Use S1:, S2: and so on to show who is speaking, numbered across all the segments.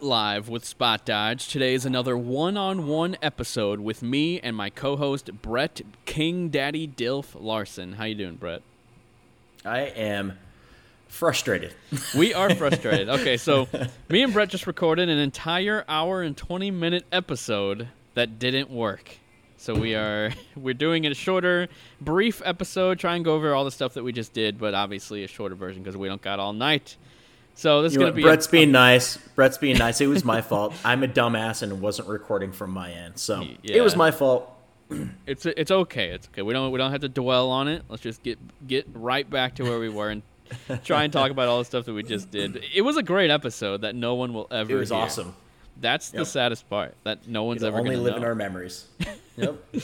S1: Live with Spot Dodge. Today is another one-on-one episode with me and my co-host Brett King Daddy Dilf Larsen. How you doing, Brett?
S2: I am frustrated.
S1: We are frustrated. okay, so me and Brett just recorded an entire hour and 20 minute episode that didn't work. So we are we're doing a shorter, brief episode, try and go over all the stuff that we just did, but obviously a shorter version because we don't got all night. So this is
S2: You know
S1: gonna
S2: what,
S1: be
S2: Brett's
S1: a,
S2: being nice. Brett's being nice. It was my fault. I'm a dumbass and wasn't recording from my end, so
S1: Yeah.
S2: it was my fault.
S1: it's it's okay. It's okay. We don't we don't have to dwell on it. Let's just get get right back to where we were and try and talk about all the stuff that we just did. It was a great episode that no one will ever.
S2: It was
S1: hear.
S2: awesome.
S1: That's the saddest part that no one's
S2: It'll
S1: ever
S2: only live
S1: know.
S2: in our memories. Yep.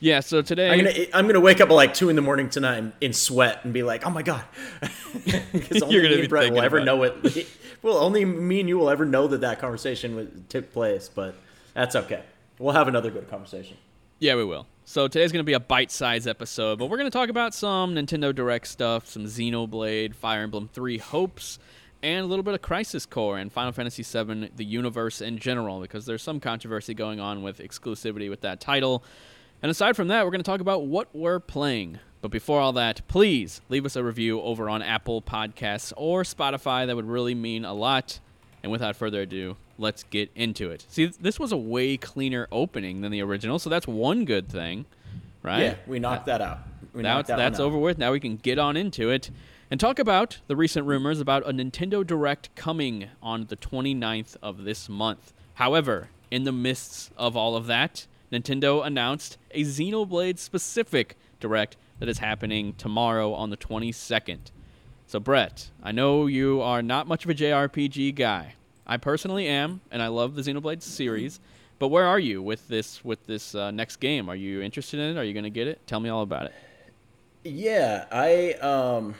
S1: Yeah. So today,
S2: I'm gonna I'm gonna wake up at like two in the morning tonight in, sweat and be like, oh my god, because only me
S1: be
S2: and Brett will ever know it. Well, only me and you will ever know that that conversation took place, but that's okay. We'll have another good conversation.
S1: Yeah, we will. So today's going to be a bite-sized episode, but we're going to talk about some Nintendo Direct stuff, some Xenoblade, Fire Emblem 3 Hopes, and a little bit of Crisis Core and Final Fantasy VII, the universe in general, because there's some controversy going on with exclusivity with that title. And aside from that, we're going to talk about what we're playing. But before all that, please leave us a review over on Apple Podcasts or Spotify. That would really mean a lot. And without further ado, let's get into it. See, this was a way cleaner opening than the original, so that's one good thing, right?
S2: Yeah, we knocked that out. We
S1: now it's,
S2: that
S1: that's
S2: out.
S1: over with. Now we can get on into it and talk about the recent rumors about a Nintendo Direct coming on the 29th of this month. However, in the midst of all of that, Nintendo announced a Xenoblade specific Direct that is happening tomorrow on the 22nd. So, Brett, I know you are not much of a JRPG guy. I personally am, and I love the Xenoblade series. But where are you with this with this uh, next game? Are you interested in it? Are you going to get it? Tell me all about it.
S2: Yeah, I um,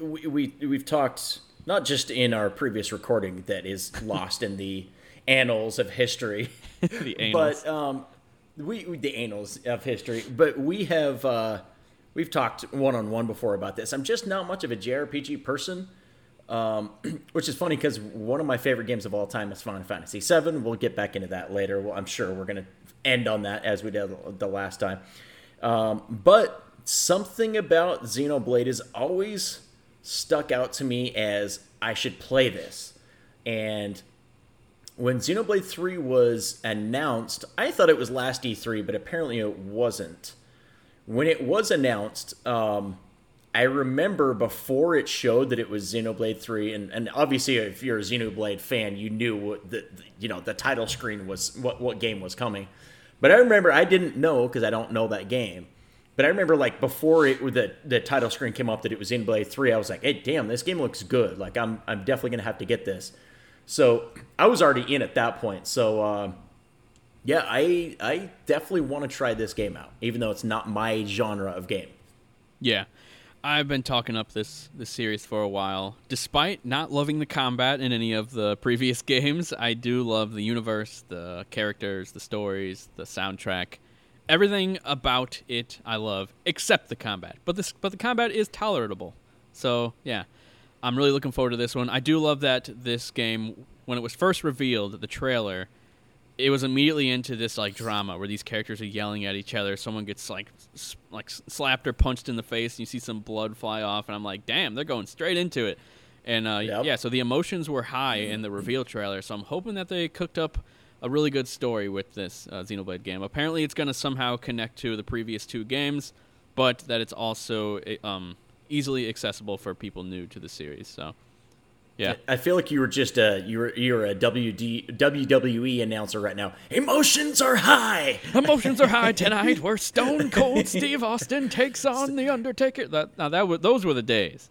S2: we, we we've talked not just in our previous recording that is lost in the annals of history,
S1: the anals.
S2: but um, we, we the annals of history. But we have uh, we've talked one on one before about this. I'm just not much of a JRPG person. Um, which is funny because one of my favorite games of all time is Final Fantasy VII. We'll get back into that later. Well, I'm sure we're going to end on that as we did the last time. Um, but something about Xenoblade has always stuck out to me as I should play this. And when Xenoblade 3 was announced, I thought it was last E3, but apparently it wasn't. When it was announced, um, I remember before it showed that it was Xenoblade 3, and, and obviously if you're a Xenoblade fan, you knew what the you know the title screen was what what game was coming. But I remember I didn't know because I don't know that game. But I remember like before it the the title screen came up that it was Xenoblade 3, I was like, hey damn, this game looks good. Like I'm I'm definitely gonna have to get this. So I was already in at that point. So uh, yeah, I I definitely want to try this game out, even though it's not my genre of game.
S1: Yeah. I've been talking up this this series for a while. Despite not loving the combat in any of the previous games, I do love the universe, the characters, the stories, the soundtrack. Everything about it I love except the combat. But this but the combat is tolerable. So, yeah. I'm really looking forward to this one. I do love that this game when it was first revealed, the trailer, it was immediately into this like drama where these characters are yelling at each other. Someone gets like s- like slapped or punched in the face, and you see some blood fly off, and I'm like, damn, they're going straight into it. And uh,
S2: Yep.
S1: yeah, so the emotions were high in the reveal trailer. So I'm hoping that they cooked up a really good story with this uh, Xenoblade game. Apparently, it's going to somehow connect to the previous two games, but that it's also um, easily accessible for people new to the series. So yeah.
S2: I feel like you were just a you were you're a WD, WWE announcer right now. Emotions are high.
S1: Emotions are high tonight. Where Stone Cold Steve Austin takes on the Undertaker. That now that was, those were the days.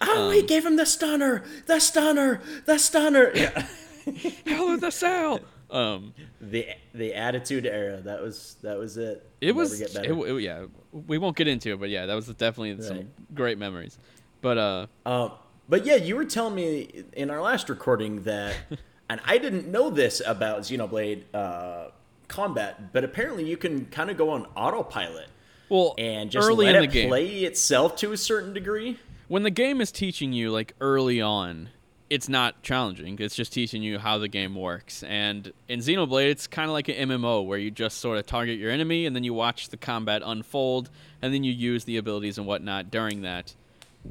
S2: Oh, he um, gave him the stunner, the stunner, the stunner. Yeah.
S1: Hell in the cell. Um,
S2: the the Attitude Era. That was that was it.
S1: it
S2: Never
S1: was.
S2: get
S1: It,
S2: better.
S1: it- yeah, we won't get into it, but yeah, that was definitely some great memories. But uh,
S2: Um, but yeah, you were telling me in our last recording that, and I didn't know this about Xenoblade uh, combat, but apparently you can kind of go on autopilot
S1: well,
S2: and just
S1: early
S2: let
S1: in
S2: it
S1: the game,
S2: play itself to a certain degree.
S1: when the game is teaching you like early on it's not challenging. It's just teaching you how the game works. And in Xenoblade, it's kind of like an MMO where you just sort of target your enemy and then you watch the combat unfold, and then you use the abilities and whatnot during that.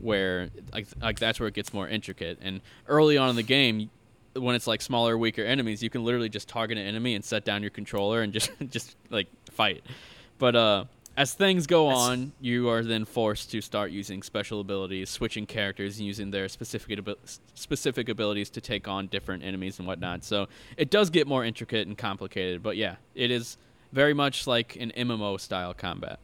S1: Where like like that's where it gets more intricate. And early on in the game, when it's like smaller, weaker enemies, you can literally just target an enemy and set down your controller and just just like fight. But uh as things go
S2: That's-
S1: on, you are then forced to start using special abilities, switching characters, and using their specific abil- specific abilities to take on different enemies and whatnot. So it does get more intricate and complicated. But yeah, it is very much like an MMO style combat.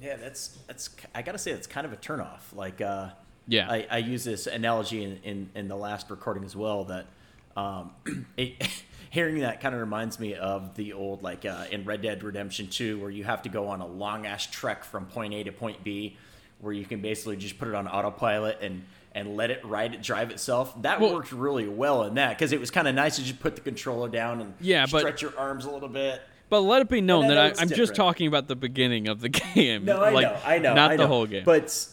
S2: Yeah, that's that's. I gotta say, that's kind of a turnoff. Like, uh,
S1: Yeah.
S2: I, I use this analogy in, in, in the last recording as well. That um, it, hearing that kind of reminds me of the old like uh, in Red Dead Redemption Two, where you have to go on a long ass trek from point A to point B, where you can basically just put it on autopilot and and let it ride it drive itself. That
S1: Well-
S2: worked really well in that because it was kind of nice to just put the controller down and
S1: Yeah, but-
S2: stretch your arms a little bit.
S1: But let it be known that I, I'm just talking about the beginning of the game.
S2: No, I
S1: like,
S2: know, I know,
S1: not
S2: I
S1: the whole game.
S2: But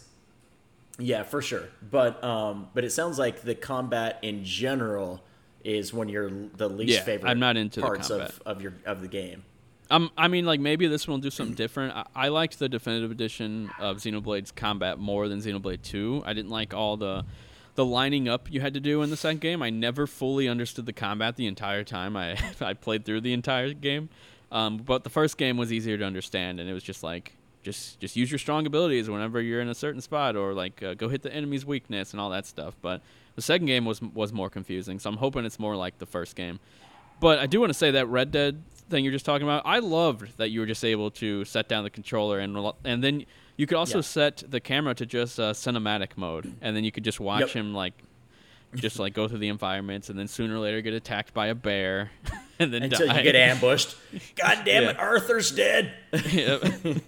S2: yeah, for sure. But um, but it sounds like the combat in general is when you're the least
S1: Yeah,
S2: favorite.
S1: I'm not into
S2: parts of, of your of the game.
S1: Um, I mean, like maybe this one will do something different. I, I liked the definitive edition of Xenoblade's combat more than Xenoblade Two. I didn't like all the the lining up you had to do in the second game. I never fully understood the combat the entire time I I played through the entire game. Um, but the first game was easier to understand, and it was just like just just use your strong abilities whenever you're in a certain spot, or like uh, go hit the enemy's weakness and all that stuff. But the second game was was more confusing, so I'm hoping it's more like the first game. But I do want to say that Red Dead thing you're just talking about. I loved that you were just able to set down the controller and and then you could also
S2: Yeah.
S1: set the camera to just uh, cinematic mode, and then you could just watch
S2: Yep.
S1: him like just like go through the environments, and then sooner or later get attacked by a bear, and then
S2: Until
S1: die.
S2: you get ambushed. God damn it, Arthur's dead.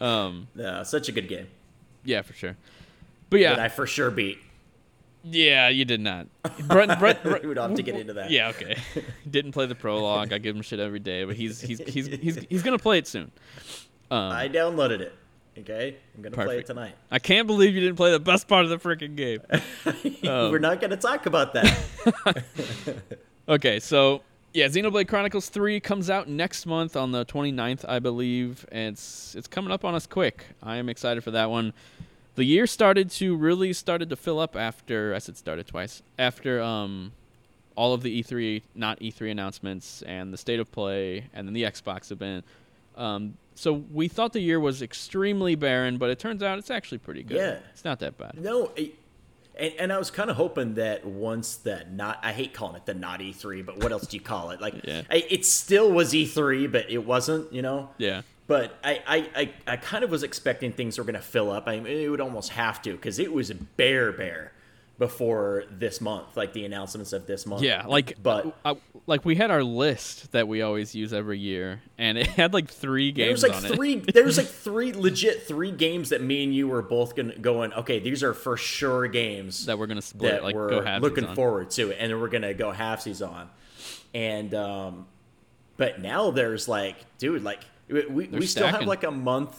S1: Um,
S2: No, such a good game
S1: yeah, for sure. But yeah,
S2: that I for sure beat.
S1: Yeah, you did not. Brett, Brett, Brett,
S2: we would have to get into that.
S1: Yeah, okay. Didn't play the prologue. I give him shit every day, but he's he's he's he's he's gonna play it soon. Um,
S2: I downloaded it. Okay, I'm gonna play it tonight.
S1: I can't believe you didn't play the best part of the freaking game. Um,
S2: We're not gonna talk about that.
S1: Okay, so yeah, Xenoblade Chronicles 3 comes out next month on the 29th, I believe, and it's it's coming up on us quick. I am excited for that one. The year started to really started to fill up after I said started twice. After um all of the E3 not E3 announcements and the state of play and then the Xbox event. Um so we thought the year was extremely barren, but it turns out it's actually pretty good.
S2: Yeah.
S1: It's not that bad.
S2: No, it- and, and I was kind of hoping that once that not I hate calling it the not E3, but what else do you call it? Like
S1: Yeah.
S2: I, it still was E3, but it wasn't, you know.
S1: Yeah.
S2: But I I, I, I kind of was expecting things were going to fill up. I mean, it would almost have to because it was bare bare before this month, like the announcements of this month.
S1: Yeah, like
S2: but
S1: uh, like we had our list that we always use every year, and it had like three games
S2: There's like
S1: on
S2: three. There's like three legit three games that me and you were both gonna going. Okay, these are for sure games
S1: that we're gonna split,
S2: that
S1: like
S2: we're looking
S1: on.
S2: forward to, and then we're gonna go halfsies on. And um, but now there's like, dude, like we we, we still have like a month,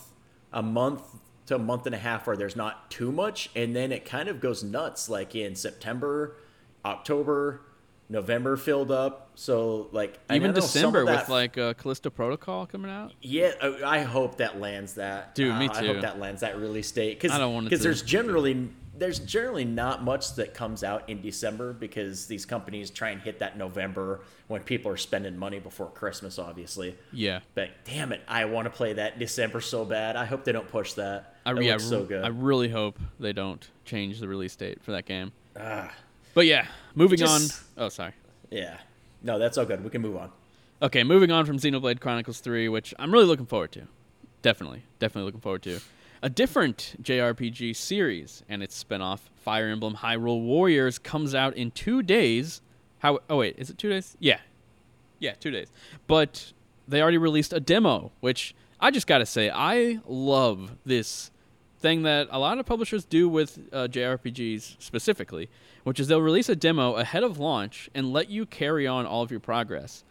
S2: a month to a month and a half where there's not too much, and then it kind of goes nuts. Like in September, October, November filled up. So like
S1: Even December with like uh, Callisto Protocol coming out.
S2: yeah, I I hope that lands that.
S1: Dude, me
S2: Uh, I hope that lands that release date because
S1: I don't want
S2: because there's generally there's generally not much that comes out in December because these companies try and hit that November when people are spending money before Christmas, obviously.
S1: Yeah,
S2: But damn it, I want to play that December so bad. I hope they don't push that.
S1: I,
S2: That
S1: yeah,
S2: looks so good.
S1: I really hope they don't change the release date for that game.
S2: Ah,
S1: But yeah, moving
S2: Just-
S1: on. Oh, sorry.
S2: yeah, no, that's all good. We can move on.
S1: Okay, moving on from Xenoblade Chronicles 3, which I'm really looking forward to. Definitely, definitely looking forward to. A different JRPG series and its spinoff, Fire Emblem Hyrule Warriors, comes out in two days. How? Oh wait, is it two days? Yeah, yeah, two days. But they already released a demo, which I just gotta say, I love this thing that a lot of publishers do with uh, JRPGs specifically, which is they'll release a demo ahead of launch and let you carry on all of your progress.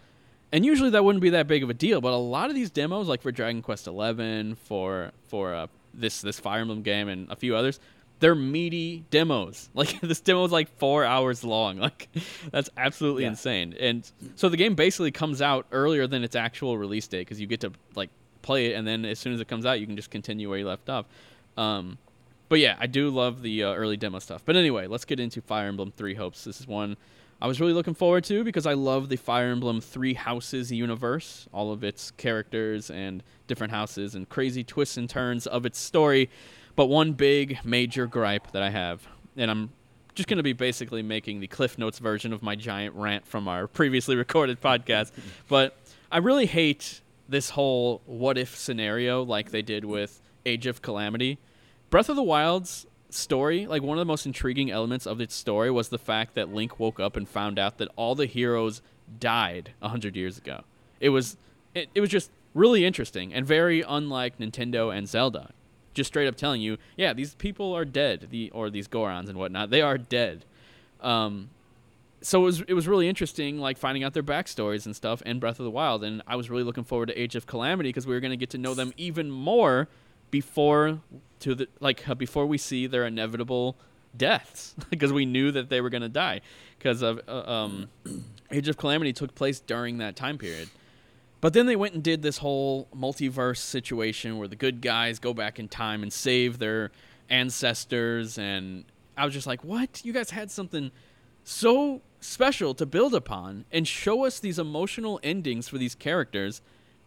S1: And usually that wouldn't be that big of a deal, but a lot of these demos, like for Dragon Quest XI, for for uh, this this Fire Emblem game, and a few others, they're meaty demos. Like this demo is like four hours long. Like that's absolutely
S2: Yeah.
S1: insane. And so the game basically comes out earlier than its actual release date because you get to like play it, and then as soon as it comes out, you can just continue where you left off. Um, but yeah, I do love the uh, early demo stuff. But anyway, let's get into Fire Emblem Three Hopes. This is one I was really looking forward to because I love the Fire Emblem Three Houses universe, all of its characters and different houses and crazy twists and turns of its story. But one big major gripe that I have, and I'm just going to be basically making the Cliff Notes version of my giant rant from our previously recorded podcast. But I really hate this whole what if scenario like they did with Age of Calamity. Breath of the Wild's story, like one of the most intriguing elements of its story was the fact that Link woke up and found out that all the heroes died 100 years ago. It was it, it was just really interesting and very unlike Nintendo and Zelda. Just straight up telling you, yeah, these people are dead, the or these Gorons and whatnot. They are dead. Um, so it was it was really interesting, like finding out their backstories and stuff in Breath of the Wild, and I was really looking forward to Age of Calamity because we were going to get to know them even more before to the like before we see their inevitable deaths because we knew that they were going to die because of uh, um, Age of Calamity took place during that time period. But then they went and did this whole multiverse situation where the good guys go back in time and save their ancestors and I was just like, "What? You guys had something so special to build upon and show us these emotional endings for these characters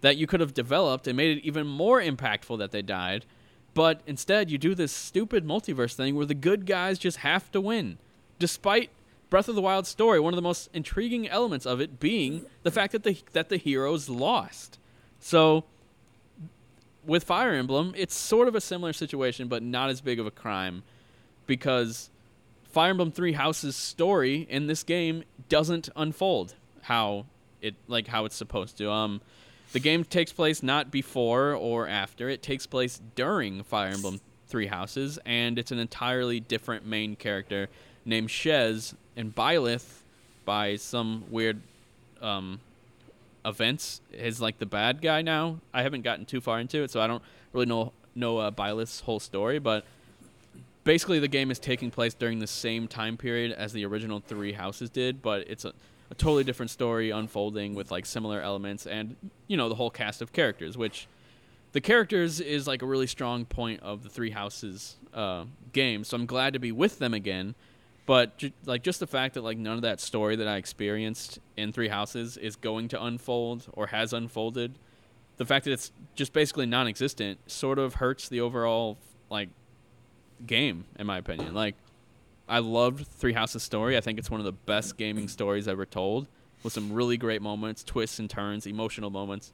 S1: that you could have developed and made it even more impactful that they died. But instead, you do this stupid multiverse thing where the good guys just have to win. Despite Breath of the Wild story, one of the most intriguing elements of it being the fact that the that the heroes lost. So with Fire Emblem, it's sort of a similar situation, but not as big of a crime because Fire Emblem Three Houses story in this game doesn't unfold how it like how it's supposed to. Um, the game takes place not before or after; it takes place during Fire Emblem Three Houses, and it's an entirely different main character named Shez and Byleth by some weird um, events is like the bad guy now. I haven't gotten too far into it, so I don't really know know uh, Byleth's whole story, but basically the game is taking place during the same time period as the original three houses did, but it's a, a totally different story unfolding with like similar elements and you know the whole cast of characters, which the characters is like a really strong point of the three houses uh, game. So I'm glad to be with them again. But ju- like just the fact that like none of that story that I experienced in Three Houses is going to unfold or has unfolded, the fact that it's just basically non-existent sort of hurts the overall like game in my opinion. Like I loved Three Houses story. I think it's one of the best gaming stories ever told with some really great moments, twists and turns, emotional moments.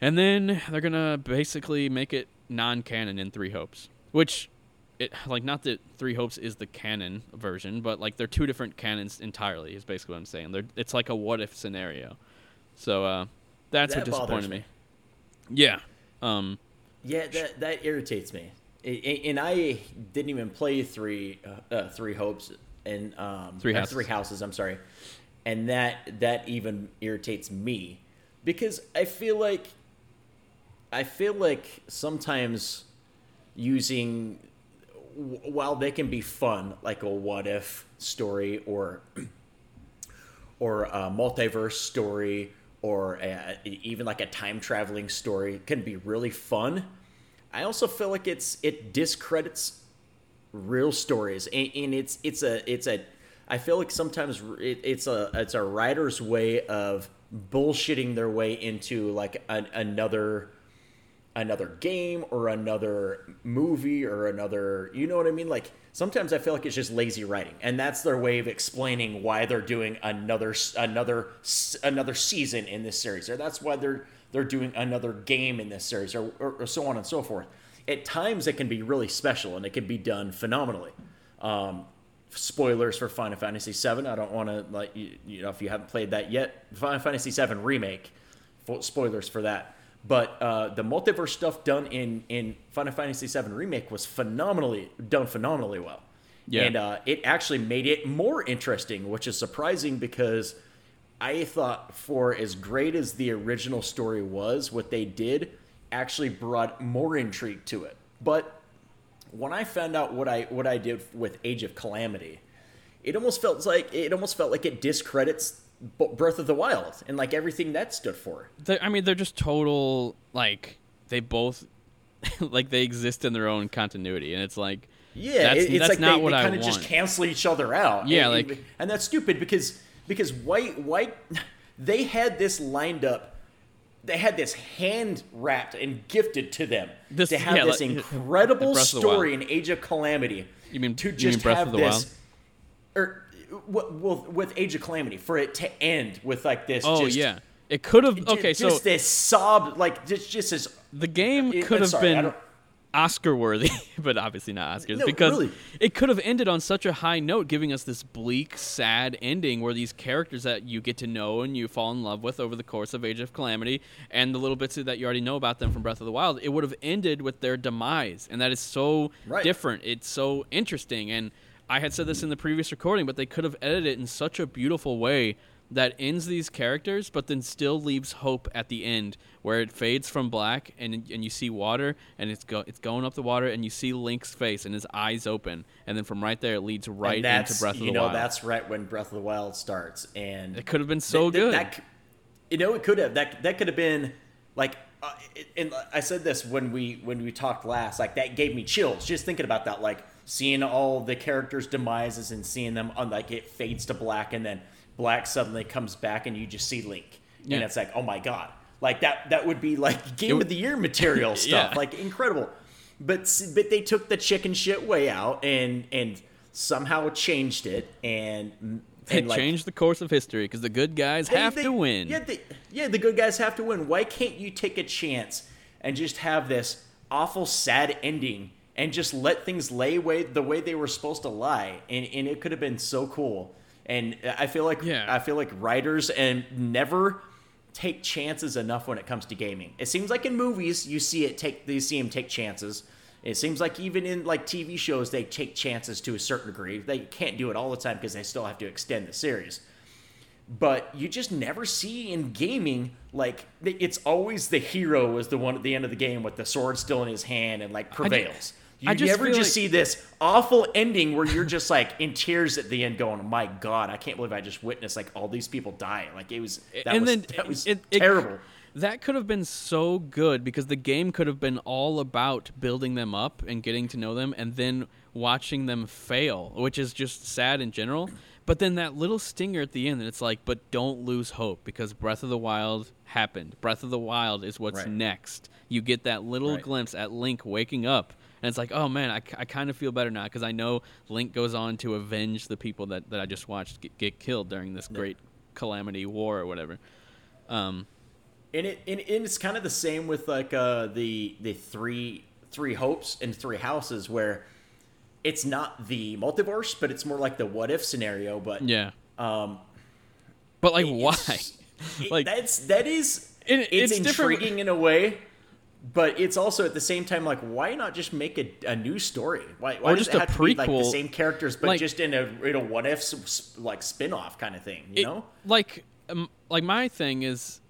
S1: And then they're going to basically make it non-canon in Three Hopes, which it like not that Three Hopes is the canon version, but like they're two different canons entirely. Is basically what I'm saying. They're, it's like a what if scenario. So uh, that's
S2: That
S1: what disappointed me.
S2: me.
S1: Yeah. Um.
S2: Yeah, that that irritates me. And I didn't even play three uh, uh, three hopes and um,
S1: Three
S2: uh,
S1: Houses.
S2: three houses. I'm sorry, and that that even irritates me because I feel like I feel like sometimes using while they can be fun, like a what if story or or a multiverse story or a, even like a time traveling story can be really fun. I also feel like it's it discredits real stories and, and it's it's a it's a I feel like sometimes it, it's a it's a writer's way of bullshitting their way into like an, another another game or another movie or another you know what i mean? Like sometimes i feel like it's just lazy writing and that's their way of explaining why they're doing another another another season in this series or that's why they're they're doing another game in this series or, or, or so on and so forth at times it can be really special and it can be done phenomenally um, spoilers for final fantasy VII. i don't want to like you, you know if you haven't played that yet final fantasy VII remake spoilers for that but uh, the multiverse stuff done in in Final Fantasy VII remake was phenomenally done phenomenally well.
S1: Yeah.
S2: And uh, it actually made it more interesting, which is surprising because I thought for as great as the original story was, what they did actually brought more intrigue to it. But when I found out what I what I did with Age of Calamity, it almost felt like it almost felt like it discredits Breath of the Wild and like everything that stood for.
S1: They're, I mean, they're just total like they both like they exist in their own continuity, and it's like
S2: yeah,
S1: that's,
S2: it's
S1: that's
S2: like
S1: not
S2: they,
S1: what
S2: they kind of just cancel each other out.
S1: Yeah,
S2: and,
S1: like-
S2: and that's stupid because because white white they had this lined up. They had this hand wrapped and gifted to them
S1: This-
S2: to have
S1: yeah,
S2: this
S1: like- uh,
S2: incredible
S1: Breath
S2: story in Age of Calamity.
S1: You mean-
S2: to
S1: mean
S2: just
S1: Breath
S2: have
S1: of the
S2: this, er,
S1: Wild?
S2: or well, well, with Age of Calamity for it to end with like this.
S1: oh
S2: just,
S1: yeah, it could have. Okay,
S2: just
S1: so
S2: this sob like just just this.
S1: the game could have been Oscar worthy, but obviously not Oscars
S2: No,
S1: because
S2: really.
S1: it could have ended on such a high note, giving us this bleak, sad ending where these characters that you get to know and you fall in love with over the course of Age of Calamity and the little bits that you already know about them from Breath of the Wild, it would have ended with their demise, and that is so
S2: Right.
S1: different. It's so interesting, and I had said this in the previous recording, but they could have edited it in such a beautiful way that ends these characters, but then still leaves hope at the end, where it fades from black and and you see water, and it's go it's going up the water, and you see Link's face and his eyes open, and then from right there it leads right into Breath of the you
S2: know
S1: Wild.
S2: that's right when Breath of the Wild starts, and
S1: it could have been so
S2: Th- th-
S1: good.
S2: That, c- you know, it could have that that could have been like. Uh, it- and I said this when we when we talked last. Like that gave me chills just thinking about that. Like seeing all the characters' demises and seeing them on like it fades to black and then black suddenly comes back and you just see Link
S1: Yeah.
S2: and it's like oh my god like that that would be like game
S1: would-
S2: of the year material stuff
S1: Yeah.
S2: like incredible but but they took the chicken shit way out and and somehow changed it and and
S1: it
S2: like,
S1: changed the course of history because the good guys
S2: they-
S1: have
S2: they-
S1: to win.
S2: Yeah, they, yeah, the good guys have to win. Why can't you take a chance and just have this awful, sad ending and just let things lay way the way they were supposed to lie? And and it could have been so cool. And I feel like
S1: Yeah.
S2: I feel like writers and never take chances enough when it comes to gaming. It seems like in movies you see it take you see them take chances. It seems like even in like TV shows they take chances to a certain degree. They can't do it all the time because they still have to extend the series but you just never see in gaming like it's always the hero is the one at the end of the game with the sword still in his hand and like prevails. You
S1: I just
S2: never
S1: feel
S2: just
S1: like-
S2: see this awful ending where you're just like in tears at the end, going, "My God, I can't believe I just witnessed like all these people die." Like it was that
S1: and
S2: was
S1: then
S2: that was
S1: it- it-
S2: terrible.
S1: that could have been so good because the game could have been all about building them up and getting to know them and then watching them fail, which is just sad in general. But then that little stinger at the end, and it's like, but don't lose hope because Breath of the Wild happened. Breath of the Wild is what's
S2: Right.
S1: next. You get that little
S2: Right.
S1: glimpse at Link waking up. And it's like, oh man, I, I kind of feel better now because I know Link goes on to avenge the people that, that I just watched get, get killed during this great calamity war or whatever. Um,
S2: And it and, and it's kind of the same with like uh, the the three three hopes and three houses where it's not the multiverse, but it's more like the what if scenario. But
S1: Yeah.
S2: um,
S1: But like, why?
S2: it-
S1: like,
S2: that's that is
S1: It-
S2: it's,
S1: it's different-
S2: intriguing in a way, but it's also at the same time like why not just make a, a new story? Why, why
S1: Or just a
S2: to be like the
S1: prequel,
S2: same characters, but
S1: like-
S2: just in a you know what if like spin off kind of thing? You
S1: it-
S2: know?
S1: like, um, like my thing is,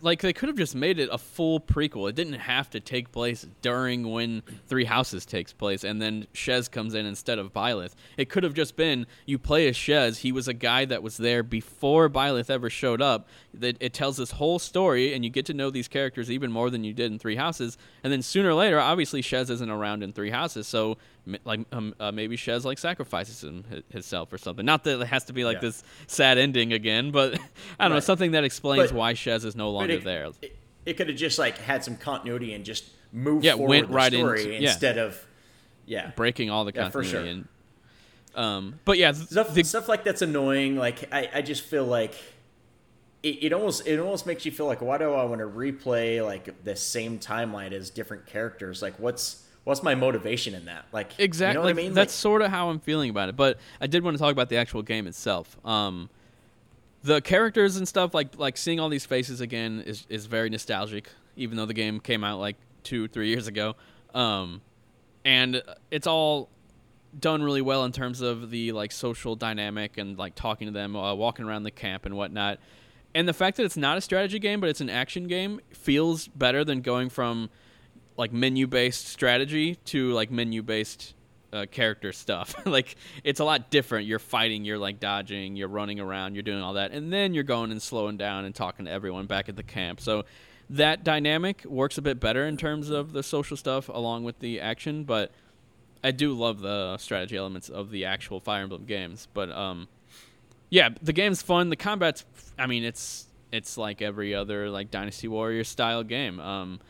S1: like they could have just made it a full prequel. It didn't have to take place during when Three Houses takes place, and then Shez comes in instead of Byleth. It could have just been you play as Shez. He was a guy that was there before Byleth ever showed up. That it tells this whole story, and you get to know these characters even more than you did in Three Houses. And then sooner or later, obviously Shez isn't around in Three Houses, so like um, uh, maybe Shez like sacrifices him hi- himself or something. Not that it has to be like
S2: Yeah.
S1: this sad ending again, but I don't know something that explains
S2: But-
S1: why Shez is no longer
S2: it,
S1: there.
S2: It, it could have just like had some continuity and just moved
S1: Yeah,
S2: forward
S1: went
S2: the
S1: right
S2: story
S1: into- yeah.
S2: instead of yeah.
S1: breaking all the
S2: Yeah, for sure.
S1: And, um, but yeah,
S2: stuff
S1: the-
S2: stuff like that's annoying. Like I, I just feel like it, it almost it almost makes you feel like why do I want to replay like the same timeline as different characters? Like what's what's my motivation in that? Like
S1: exactly.
S2: you know what I mean?
S1: That's
S2: Like,
S1: sort of how I'm feeling about it. But I did want to talk about the actual game itself. Um, the characters and stuff, like like seeing all these faces again, is is very nostalgic. Even though the game came out like two three years ago, um, and it's all done really well in terms of the like social dynamic and like talking to them, uh, walking around the camp and whatnot. And the fact that it's not a strategy game but it's an action game feels better than going from like menu based strategy to like menu based uh, character stuff. like it's a lot different. You're fighting, you're like dodging, you're running around, you're doing all that, and then you're going and slowing down and talking to everyone back at the camp. So that dynamic works a bit better in terms of the social stuff along with the action, but I do love the strategy elements of the actual Fire Emblem games. But um, yeah, the game's fun. The combat's, I mean, it's it's like every other like Dynasty Warrior style game. Um,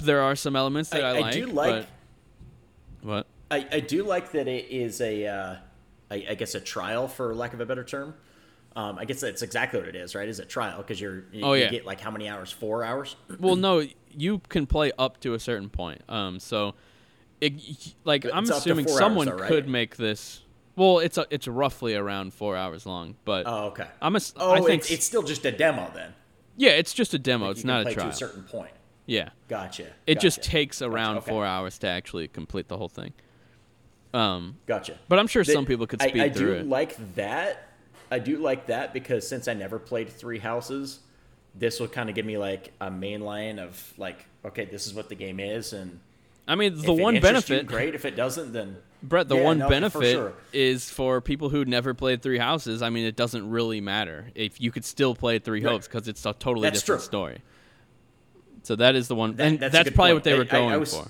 S1: there are some elements that I, like.
S2: I,
S1: like.
S2: do like.
S1: But, what?
S2: I, I do like that it is a, uh, I, I guess a trial for lack of a better term. Um, I guess that's exactly what it is, right? Is a trial because you're you,
S1: Oh,
S2: you
S1: yeah.
S2: get like how many hours? Four hours.
S1: well, no, you can play up to a certain point. Um, so, it, like I'm
S2: it's up to
S1: assuming someone
S2: though, right?
S1: could make this. Well, it's a, it's roughly around four hours long, but
S2: Oh, okay.
S1: I'm a,
S2: Oh,
S1: I think
S2: it's, it's still just a demo then.
S1: yeah, it's just a demo.
S2: You
S1: it's not a trial.
S2: to a certain point.
S1: Yeah,
S2: Gotcha.
S1: it just
S2: gotcha.
S1: takes
S2: Gotcha,
S1: around
S2: okay.
S1: four hours to actually complete the whole thing. Um,
S2: Gotcha.
S1: but I'm sure
S2: The-
S1: some people could
S2: I-
S1: speed
S2: I,
S1: through
S2: do
S1: it.
S2: like that. I do like that because since I never played Three Houses, this will kind of give me like a main line of like, okay, this is what the game is, and
S1: I mean, the one
S2: interests you,
S1: benefit,
S2: great. If it doesn't, then
S1: Brett, the
S2: Yeah,
S1: one
S2: no, for
S1: benefit
S2: sure.
S1: is for people who never played Three Houses. I mean, it doesn't really matter if you could still play Three
S2: Right.
S1: Hopes because it's a totally
S2: That's
S1: different
S2: true.
S1: story. So that is the one,
S2: That-
S1: and
S2: that's
S1: that's, probably
S2: point.
S1: what they
S2: I-
S1: were
S2: I- I
S1: going
S2: was-
S1: for.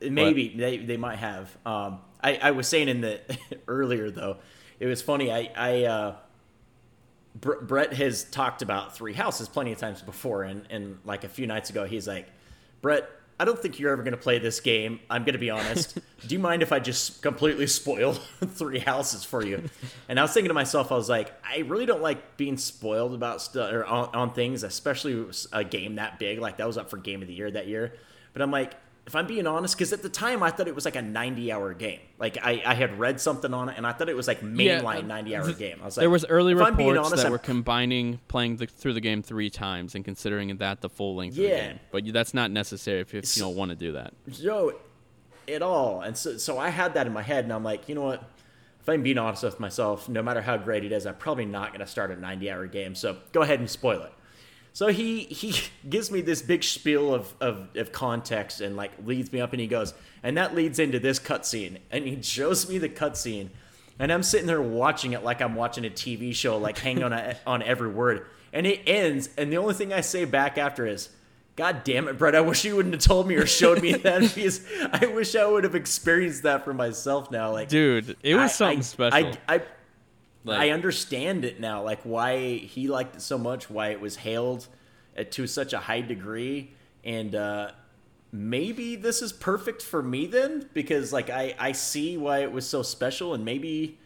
S2: Maybe they, they might have. Um, I, I was saying in the earlier though, it was funny. I, I uh, Br- Brett has talked about Three Houses plenty of times before, and, and like a few nights ago, he's like, Brett, I don't think you're ever going to play this game. I'm going to be honest. Do you mind if I just completely spoil Three Houses for you? And I was thinking to myself, I was like, I really don't like being spoiled about stuff or on, on things, especially a game that big. Like that was up for Game of the Year that year. But I'm like, if I'm being honest, because at the time I thought it was like a 90 hour game. Like I, I had read something on it, and I thought it was like mainline
S1: uh,
S2: 90 hour game. I was like,
S1: there was early reports
S2: honest,
S1: that
S2: I'm-
S1: were combining playing the, through the game three times and considering that the full length of the
S2: Yeah.
S1: game. But that's not necessary if, if you don't want to do that.
S2: Joe at all. And so, so I had that in my head, and I'm like, you know what? If I'm being honest with myself, no matter how great it is, I'm probably not going to start a 90 hour game. So go ahead and spoil it. So he he gives me this big spiel of, of, of context and like leads me up, and he goes, and that leads into this cutscene, and he shows me the cutscene, and I'm sitting there watching it like I'm watching a TV show, like hanging on a, on every word, and it ends, and the only thing I say back after is, God damn it, Brett! I wish you wouldn't have told me or showed me that because I wish I would have experienced that for myself now. Like,
S1: Dude, it was
S2: I-
S1: something
S2: I,
S1: special.
S2: I, I,
S1: Like-
S2: I understand it now, like why he liked it so much, why it was hailed uh, to such a high degree, and uh, maybe this is perfect for me then because like I I see why it was so special, and maybe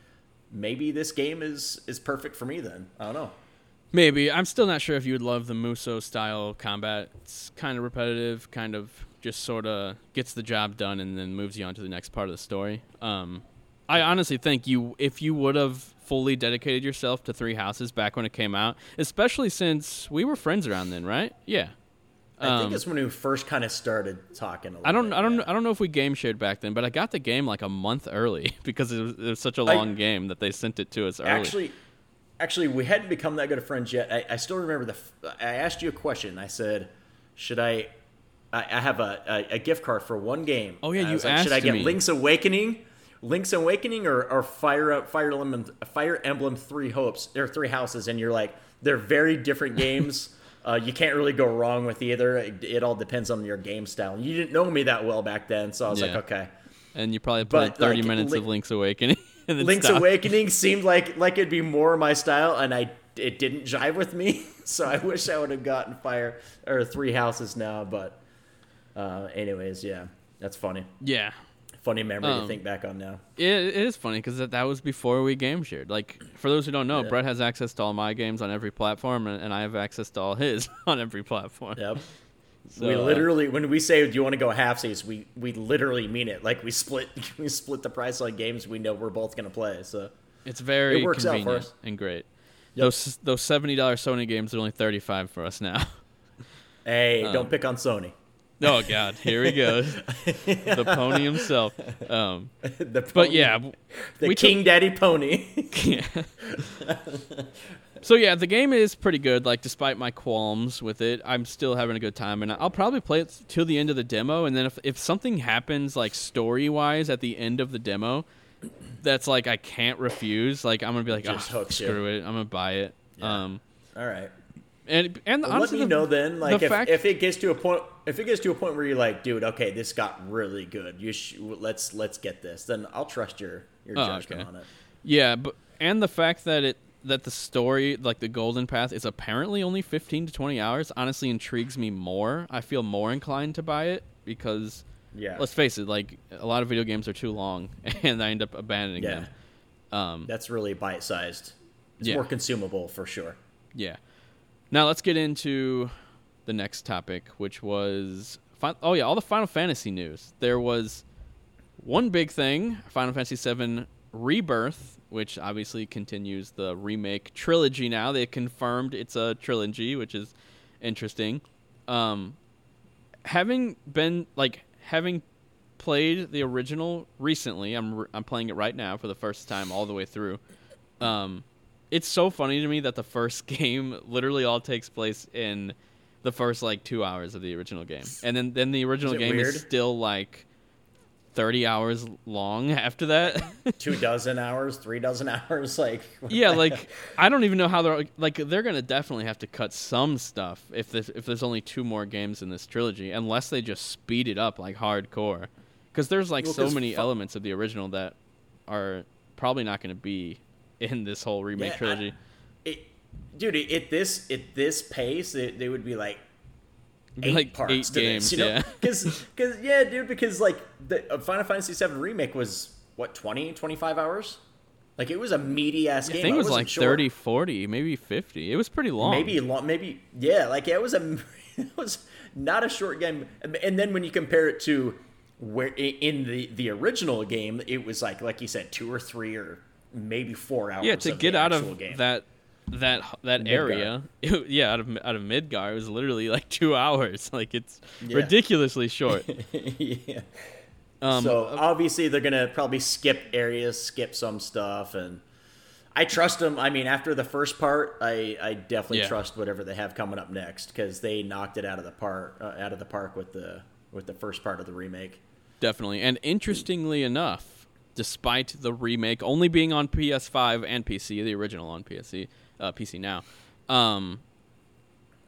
S2: maybe this game is is perfect for me then. I don't know.
S1: Maybe. I'm still not sure if you would love the Musou style combat. It's kind of repetitive, kind of just sort of gets the job done and then moves you on to the next part of the story. Um, I honestly think you, if you would have fully dedicated yourself to Three Houses back when it came out, especially since we were friends around then, right? Yeah.
S2: I think
S1: Um,
S2: it's when we first kind of started talking. A little
S1: I don't,
S2: bit,
S1: I don't,
S2: yeah.
S1: I don't know if we game shared back then, but I got the game like a month early because it was, it was such a long game that they sent it to us early.
S2: Actually, actually, we hadn't become that good of friends yet. I, I still remember the. I asked you a question. I said, "Should I?" I, I have a, a, gift card for one game.
S1: Oh, yeah, you
S2: like, Should I get
S1: me.
S2: Link's Awakening, Link's Awakening, or, or Fire Fire Emblem Fire Emblem Three Hopes or Three Houses? And you're like, they're very different games. Uh, you can't really go wrong with either. It, it all depends on your game style. You didn't know me that well back then, so I was
S1: Yeah.
S2: like, okay.
S1: and you probably played
S2: But,
S1: 30
S2: like,
S1: minutes
S2: Link-
S1: of Link's Awakening.
S2: Link's
S1: stopped.
S2: Awakening seemed like like it'd be more my style, and I it didn't jive with me. So I wish I would have gotten Fire or Three Houses now. But uh, anyways, yeah, that's funny.
S1: Yeah.
S2: Funny memory to
S1: Um,
S2: think back on now.
S1: It, it is funny because that, that was before we game shared. Like, for those who don't know,
S2: Yeah.
S1: Brett has access to all my games on every platform, and, and I have access to all his on every platform.
S2: Yep.
S1: So,
S2: we
S1: uh,
S2: literally, when we say, "Do you want to go half seas?" We we literally mean it. Like we split we split the price on games we know we're both gonna play. So
S1: It's very
S2: It works out for us.
S1: and great.
S2: Yep.
S1: Those those seventy dollars Sony games are only thirty five for us now.
S2: hey,
S1: Um,
S2: don't pick on Sony.
S1: Oh God, here we go. the pony himself. Um,
S2: the pony,
S1: but yeah,
S2: the King Daddy Pony.
S1: yeah. so yeah, the game is pretty good. Like, despite my qualms with it, I'm still having a good time, and I'll probably play it till the end of the demo. And then if if something happens like story wise at the end of the demo, that's like I can't refuse. Like I'm gonna be like,
S2: Just
S1: oh,
S2: hooks you."
S1: screw it, I'm gonna buy it.
S2: Yeah.
S1: Um,
S2: All right.
S1: And and
S2: Well,
S1: honestly,
S2: let me
S1: the-
S2: know then, like
S1: the
S2: if,
S1: fact-
S2: if it gets to a point, if it gets to a point where you're like, dude, okay, this got really good. You sh- let's let's get this. Then I'll trust your your
S1: Oh,
S2: judgment
S1: okay.
S2: on it.
S1: Yeah, but and the fact that it that the story like the golden path is apparently only 15 to 20 hours honestly intrigues me more. I feel more inclined to buy it because
S2: Yeah.
S1: let's face it, like a lot of video games are too long and I end up abandoning
S2: Yeah.
S1: them. Um
S2: That's really bite sized. It's
S1: Yeah.
S2: more consumable for sure.
S1: yeah. Now let's get into the next topic which was oh yeah, all the Final Fantasy news. There was one big thing, Final Fantasy VII Rebirth, which obviously continues the remake trilogy now. They confirmed it's a trilogy, which is interesting. Um, having been like having played the original recently, I'm re- I'm playing it right now for the first time all the way through. Um, it's so funny to me that the first game literally all takes place in the first like two hours of the original game, and then then the original
S2: it
S1: game
S2: weird?
S1: is still like thirty hours long after that.
S2: Two dozen hours, three dozen hours, like
S1: yeah, like? I don't even know how they're like they're gonna definitely have to cut some stuff if this if there's only two more games in this trilogy, unless they just speed it up like hardcore, because there's like
S2: Well,
S1: so many
S2: fu-
S1: elements of the original that are probably not gonna be in this whole remake
S2: Yeah, I-
S1: trilogy.
S2: it, dude. At this at this pace, it, they would be like eight
S1: Like
S2: parts
S1: eight
S2: to
S1: games,
S2: this, you know?
S1: yeah.
S2: Because yeah, dude. Because like the uh, Final Fantasy VII remake was what 20, 25 hours. Like it was a meaty ass
S1: I
S2: game.
S1: think it was like
S2: sure.
S1: 30, 40, maybe 50. It was pretty long.
S2: maybe long, maybe yeah. Like yeah, it was a it was not a short game. And then when you compare it to where in the the original game, it was like like you said, two or three or maybe four hours.
S1: yeah, to get out of
S2: game.
S1: that that that
S2: Midgar.
S1: area, yeah, out of out of Midgar, it was literally like two hours. Like it's
S2: Yeah.
S1: ridiculously short.
S2: yeah.
S1: Um,
S2: so obviously they're gonna probably skip areas, skip some stuff, and I trust them. I mean, after the first part, I, I definitely
S1: Yeah.
S2: trust whatever they have coming up next because they knocked it out of the park, uh, out of the park with the with the first part of the remake.
S1: Definitely. And interestingly enough, despite the remake only being on PS5 and PC, the original on PC, uh, PC now, um,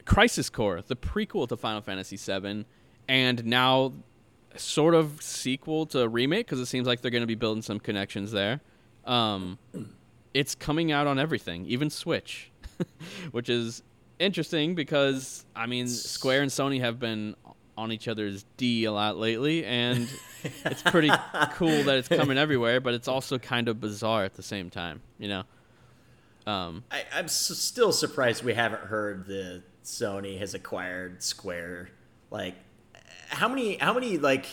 S1: Crisis Core, the prequel to Final Fantasy VII, and now sort of sequel to remake because it seems like they're going to be building some connections there. Um, it's coming out on everything, even Switch, which is interesting because I mean Square and Sony have been on each other's D a lot lately, and it's pretty cool that it's coming everywhere. But it's also kind of bizarre at the same time, you know. Um,
S2: I, I'm s- still surprised we haven't heard the Sony has acquired Square. Like, how many how many like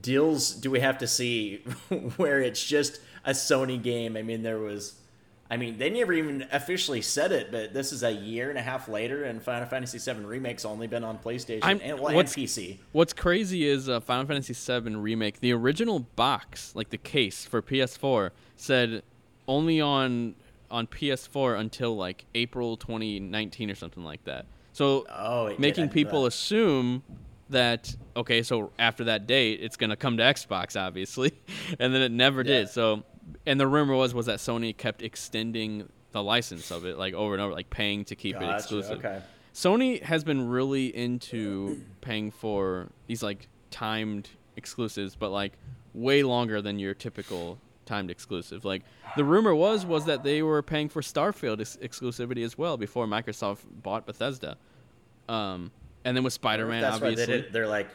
S2: deals do we have to see where it's just a Sony game? I mean, there was. I mean, they never even officially said it, but this is a year and a half later, and Final Fantasy VII Remake's only been on PlayStation
S1: I'm-
S2: and, well, and
S1: what's-
S2: PC.
S1: What's crazy is uh, Final Fantasy VII Remake, the original box, like the case for PS4, said only on on PS4 until like April 2019 or something like that. So
S2: Oh, it did. I
S1: making people
S2: that.
S1: assume that okay, so after that date, it's gonna come to Xbox, obviously, and then it never
S2: Yeah.
S1: did. So, and the rumor was was that Sony kept extending the license of it like over and over, like paying to keep it exclusive.
S2: Okay.
S1: Sony has been really into paying for these like timed exclusives, but like way longer than your typical timed exclusive. Like the rumor was was that they were paying for Starfield ex- exclusivity as well before Microsoft bought Bethesda. Um, and then with Spider-Man,
S2: That's
S1: obviously,
S2: they they're like,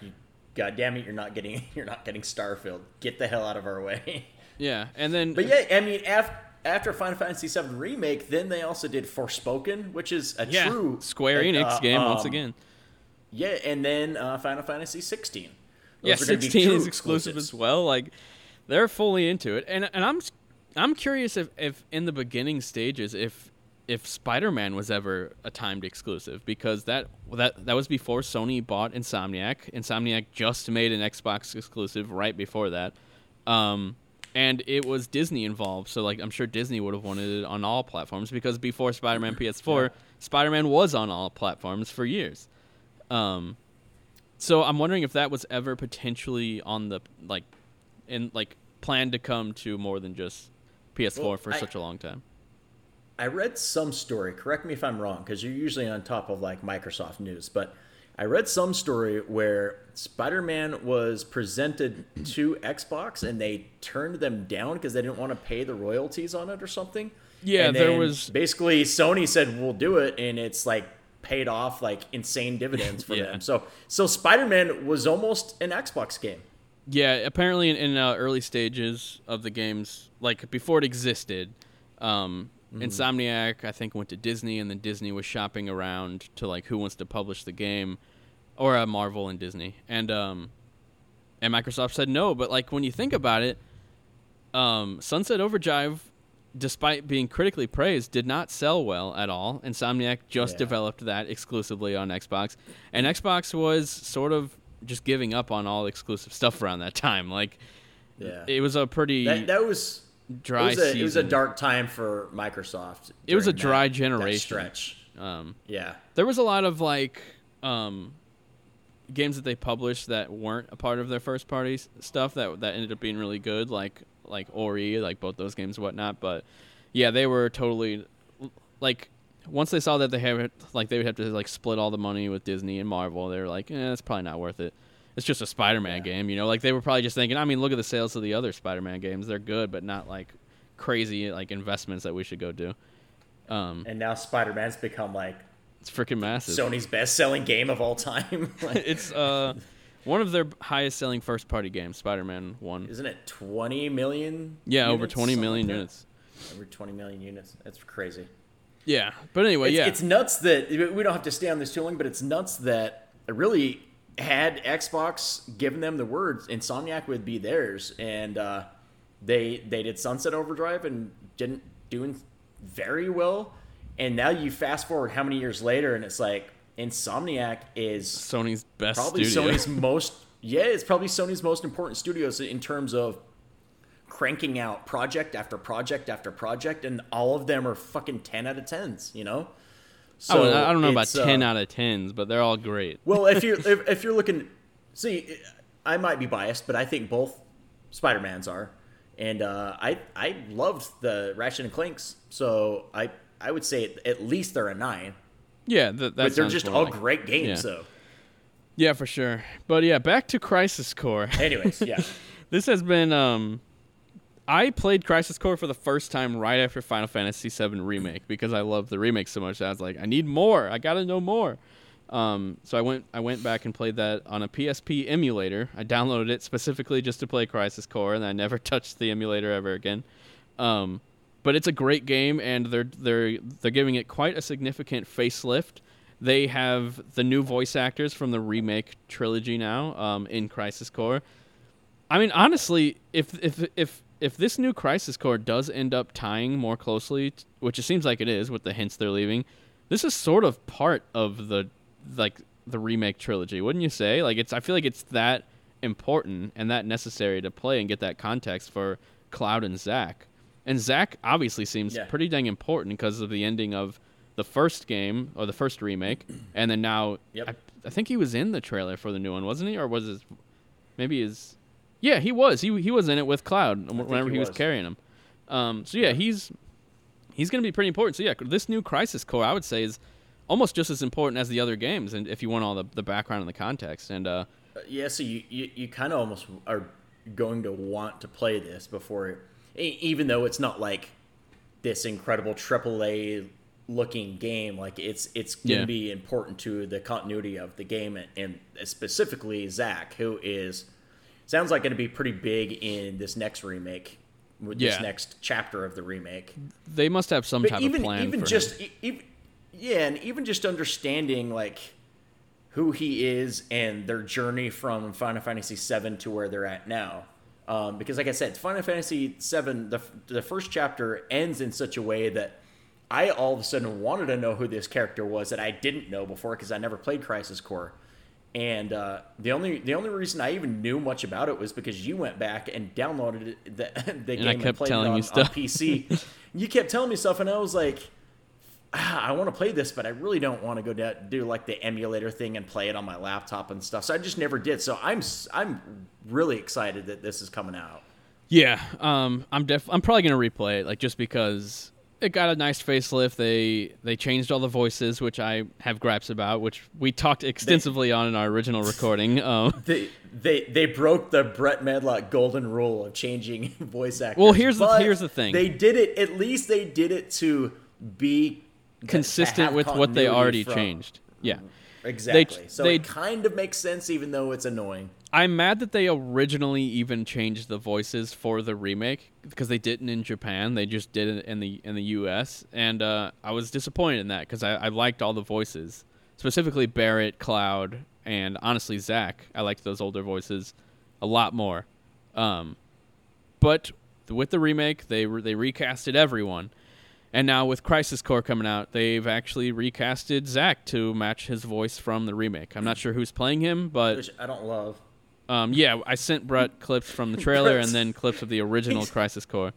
S2: God damn it, you're not getting you're not getting Starfield. Get the hell out of our way.
S1: yeah. And then,
S2: But yeah, I mean, after after Final Fantasy VII remake, then they also did Forspoken, which is a
S1: yeah,
S2: true
S1: Square
S2: uh,
S1: Enix game once
S2: um,
S1: again.
S2: Yeah, and then uh, Final Fantasy 16.
S1: yeah,
S2: Those be
S1: 16 is exclusive
S2: exclusives.
S1: as well. Like they're fully into it, and and I'm I'm curious if if in the beginning stages if if Spider-Man was ever a timed exclusive because that that that was before Sony bought Insomniac. Insomniac just made an Xbox exclusive right before that. Um, and it was Disney involved, so like I'm sure Disney would have wanted it on all platforms because before Spider-Man PS4, yeah. Spider-Man was on all platforms for years. Um, so I'm wondering if that was ever potentially on the like, in like planned to come to more than just PS4 well, for I, such a long time.
S2: I read some story. Correct me if I'm wrong, because you're usually on top of like Microsoft news. But I read some story where Spider-Man was presented to Xbox and they turned them down because they didn't want to pay the royalties on it or something.
S1: Yeah, there was
S2: basically Sony said we'll do it, and it's like paid off like insane dividends for yeah. them. So so Spider-Man was almost an Xbox game.
S1: Yeah, apparently in, in uh, early stages of the games, like before it existed, um, mm-hmm. Insomniac I think went to Disney, and then Disney was shopping around to like who wants to publish the game, or uh, Marvel and Disney, and um, and Microsoft said no. But like when you think about it, um, Sunset Overdrive, despite being critically praised, did not sell well at all. Insomniac just yeah. developed that exclusively on Xbox, and Xbox was sort of just giving up on all exclusive stuff around that time. Like, yeah, it was a pretty
S2: that, that was dry. It was, a, it was, a, dark time for Microsoft.
S1: It was a dry that, generation that
S2: stretch. Um, yeah,
S1: there was a lot of like um, games that they published that weren't a part of their first party stuff that that ended up being really good, like like Ori, like both those games, and whatnot. But yeah, they were totally like once they saw that they have like they would have to like split all the money with Disney and Marvel, they were like, eh, it's probably not worth it. It's just a Spider-Man yeah. game, you know. Like they were probably just thinking, I mean, look at the sales of the other Spider-Man games; they're good, but not like crazy like investments that we should go do. Um,
S2: and now Spider-Man's become like
S1: it's freaking massive.
S2: Sony's best-selling game of all time.
S1: it's uh one of their highest-selling first-party games, Spider-Man One.
S2: Isn't it twenty million?
S1: Yeah, over twenty million like units.
S2: Over twenty million units. That's crazy.
S1: Yeah, but anyway,
S2: it's,
S1: yeah,
S2: it's nuts that we don't have to stay on this too long, but it's nuts that really had Xbox given them the words, Insomniac would be theirs, and uh, they they did Sunset Overdrive and didn't doing very well. And now you fast forward how many years later, and it's like Insomniac is
S1: Sony's best,
S2: probably
S1: studio.
S2: Sony's most yeah, it's probably Sony's most important studios in terms of cranking out project after project after project, and all of them are fucking ten out of tens. You know.
S1: So oh, I don't know about ten uh, out of tens, but they're all great.
S2: well, if you're if, if, you're looking, see, I might be biased, but I think both Spider Mans are, and uh, I I loved the Ratchet and Clanks, so I I would say at least they're a nine.
S1: Yeah, that,
S2: but they're just all like, great games, yeah. though.
S1: Yeah, for sure. But yeah, back to Crisis Core.
S2: Anyways, yeah.
S1: this has been um I played Crisis Core for the first time right after Final Fantasy VII Remake because I love the remake so much. That I was like, I need more. I gotta know more. Um, so I went I went back and played that on a PSP emulator. I downloaded it specifically just to play Crisis Core, and I never touched the emulator ever again. Um, but it's a great game, and they're they're they're giving it quite a significant facelift. They have the new voice actors from the remake trilogy now um, in Crisis Core. I mean, honestly, if if if if this new Crisis Core does end up tying more closely, which it seems like it is with the hints they're leaving, this is sort of part of the like the remake trilogy, wouldn't you say? Like it's I feel like it's that important and that necessary to play and get that context for Cloud and Zack. And Zack obviously seems yeah. pretty dang important because of the ending of the first game or the first remake, and then now
S2: yep.
S1: I, I think he was in the trailer for the new one, wasn't he? Or was it maybe his yeah, he was. He he was in it with Cloud whenever he, he was. was. carrying him. Um, so yeah, he's he's going to be pretty important. So yeah, this new Crisis Core, I would say, is almost just as important as the other games, and if you want all the, the background and the context. And uh,
S2: uh yeah, so you you, you kind of almost are going to want to play this before, even though it's not like this incredible AAA looking game. Like it's it's going to yeah. be important to the continuity of the game, and, and specifically Zack, who is sounds like going to be pretty big in this next remake, with yeah. this next chapter of the remake.
S1: They must have some but type
S2: even,
S1: of plan.
S2: Even just, even, yeah, and even just understanding like who he is and their journey from Final Fantasy VII to where they're at now. Um, because, like I said, Final Fantasy VII, the the first chapter ends in such a way that I all of a sudden wanted to know who this character was that I didn't know before because I never played Crisis Core. And uh, the only the only reason I even knew much about it was because you went back and downloaded it, the, the
S1: And
S2: game
S1: I
S2: and played
S1: telling
S2: it on,
S1: you stuff.
S2: on PC. you kept telling me stuff, and I was like, ah, I want to play this, but I really don't want to go down, do like the emulator thing and play it on my laptop and stuff. So I just never did. So I'm I'm really excited that this is coming out.
S1: Yeah, um, I'm def I'm probably gonna replay it, like just because it got a nice facelift. They they changed all the voices, which I have gripes about, which we talked extensively on in our original recording. Um,
S2: They they they broke the Brett Medlock golden rule of changing voice actors.
S1: Well, here's the- here's the thing.
S2: They did it. At least they did it to be
S1: consistent
S2: have
S1: with what they already
S2: from-
S1: changed. Yeah.
S2: Exactly. so
S1: they-
S2: it kind of makes sense, even though it's annoying.
S1: I'm mad that they originally even changed the voices for the remake because they didn't in Japan. They just did it in the in the U.S. and uh, I was disappointed in that because I, I liked all the voices, specifically Barret, Cloud, and honestly Zack. I liked those older voices a lot more. Um, but with the remake, they re- they recasted everyone, and now with Crisis Core coming out, they've actually recasted Zack to match his voice from the remake. I'm not sure who's playing him, but
S2: Which I don't love.
S1: Um, yeah, I sent Brett clips from the trailer and then clips of the original Crisis Core.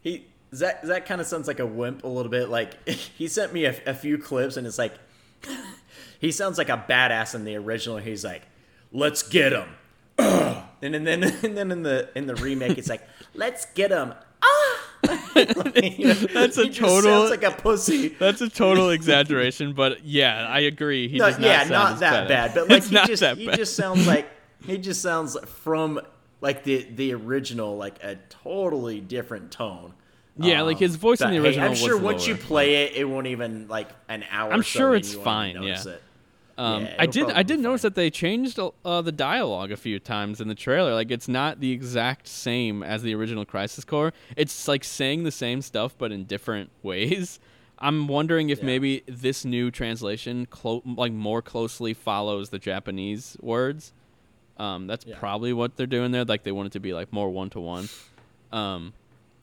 S2: He Zack Zack kind of sounds like a wimp a little bit. Like he sent me a, a few clips, and it's like he sounds like a badass in the original. He's like, "Let's get him," and then then and then in the in the remake, it's like, "Let's get him."
S1: That's a total-
S2: sounds like a pussy.
S1: That's a total exaggeration, but yeah, I agree. He
S2: No,
S1: does not
S2: yeah, not that
S1: bad.
S2: bad, but like
S1: It's
S2: he just he
S1: bad.
S2: just sounds like he just sounds from like the the original, like a totally different tone.
S1: Yeah, like his voice in the
S2: hey,
S1: original
S2: I'm sure once you play it, it won't even like an hour.
S1: I'm sure it's fine, yeah.
S2: it.
S1: Um,
S2: Yeah,
S1: I did. I did notice that they changed uh, the dialogue a few times in the trailer. Like it's not the exact same as the original Crisis Core. It's like saying the same stuff but in different ways. I'm wondering if
S2: Yeah.
S1: maybe this new translation clo- like more closely follows the Japanese words. Um, that's
S2: Yeah.
S1: probably what they're doing there. Like they want it to be like more one to one. Um,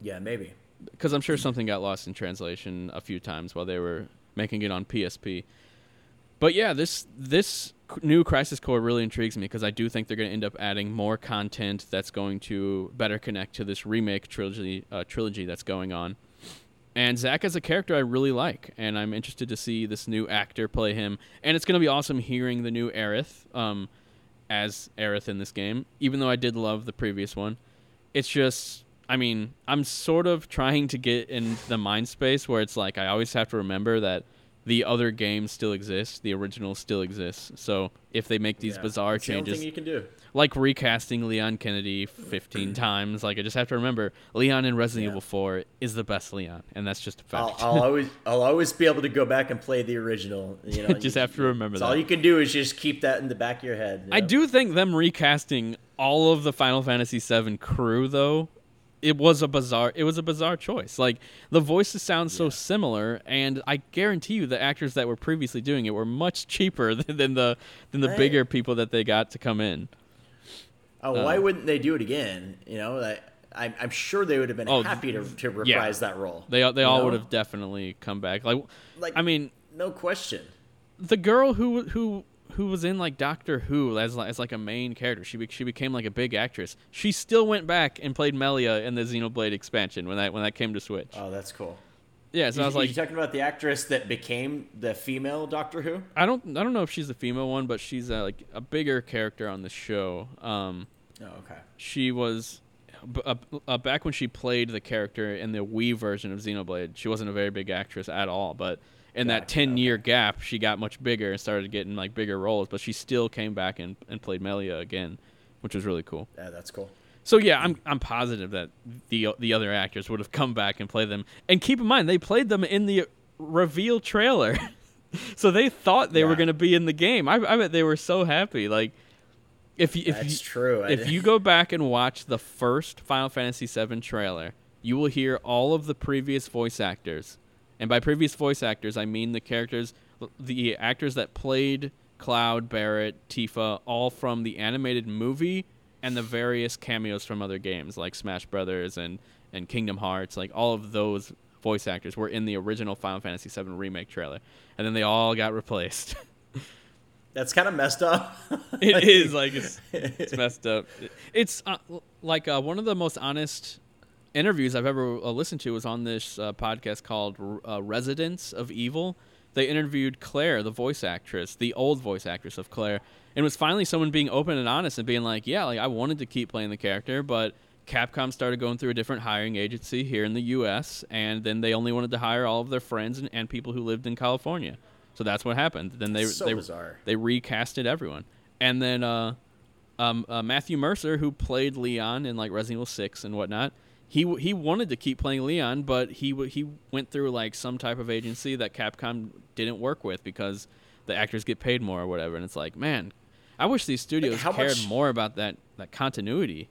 S2: Yeah, maybe.
S1: because I'm sure something got lost in translation a few times while they were making it on PSP. But yeah, this this new Crisis Core really intrigues me because I do think they're going to end up adding more content that's going to better connect to this remake trilogy uh, trilogy that's going on. And Zack as a character I really like, and I'm interested to see this new actor play him. And it's going to be awesome hearing the new Aerith um, as Aerith in this game, even though I did love the previous one. It's just, I mean, I'm sort of trying to get in the mind space where it's like I always have to remember that the other game still exists, the original still exists. So if they make these
S2: Yeah.
S1: bizarre
S2: It's the only
S1: changes,
S2: thing you can do.
S1: Like recasting Leon Kennedy 15 times, like I just have to remember Leon in Resident
S2: Yeah.
S1: Evil 4 is the best Leon, and that's just a
S2: I'll,
S1: fact.
S2: I'll always I'll always be able to go back and play the original. You know,
S1: Just
S2: you-
S1: have to remember that.
S2: All you can do is just keep that in the back of your head. you
S1: I do think them recasting all of the Final Fantasy VII crew though, it was a bizarre it was a bizarre choice. Like the voices sound so
S2: Yeah.
S1: similar and I guarantee you the actors that were previously doing it were much cheaper than, than the than the
S2: Right.
S1: bigger people that they got to come in.
S2: Oh, why
S1: Uh,
S2: wouldn't they do it again? You know, I'm, I'm sure they would have been
S1: Oh,
S2: happy to, to reprise
S1: yeah.
S2: that role.
S1: They all- they all
S2: know?
S1: would have definitely come back. Like
S2: Like,
S1: I mean,
S2: no question.
S1: the girl who who who was in like Doctor Who as like, as like a main character. She she became like a big actress. She still went back and played Melia in the Xenoblade expansion when that when that came to Switch.
S2: Oh, that's cool.
S1: Yeah, so I was
S2: you,
S1: like,
S2: you talking about the actress that became the female Doctor Who?
S1: I don't I don't know if she's the female one, but she's uh, like a bigger character on the show. Um,
S2: Oh, okay.
S1: she was uh, uh, back when she played the character in the Wii version of Xenoblade. She wasn't a very big actress at all, but in that ten year gap, she got much bigger and started getting like bigger roles. But she still came back and, and played Melia again, which was really cool.
S2: Yeah, that's cool.
S1: So yeah, I'm I'm positive that the the other actors would have come back and played them. And keep in mind, they played them in the reveal trailer, so they thought they were going to be in the game. I, I bet they were so happy. Like if you, if
S2: That's
S1: you,
S2: true.
S1: If you go back and watch the first Final Fantasy VII trailer, you will hear all of the previous voice actors. And by previous voice actors, I mean the characters, the actors that played Cloud, Barret, Tifa, all from the animated movie and the various cameos from other games like Smash Brothers and, and Kingdom Hearts. Like all of those voice actors were in the original Final Fantasy VII remake trailer, and then they all got replaced.
S2: That's kind of messed up.
S1: it is like it's, it's messed up. It's uh, like uh, one of the most honest interviews I've ever uh, listened to was on this uh, podcast called uh, Residence of Evil. They interviewed Claire, the voice actress, the old voice actress of Claire, and it was finally someone being open and honest and being like, "Yeah, like I wanted to keep playing the character, but." Capcom started going through a different hiring agency here in the U.S., and then they only wanted to hire all of their friends and, and people who lived in California. So that's what happened. Then they
S2: so
S1: they
S2: bizarre.
S1: they recasted everyone, and then uh, um, uh, Matthew Mercer, who played Leon in like Resident Evil Six and whatnot, he he wanted to keep playing Leon, but he he went through like some type of agency that Capcom didn't work with because the actors get paid more or whatever. And it's like, man, I wish these studios cared
S2: much-
S1: more about that that continuity.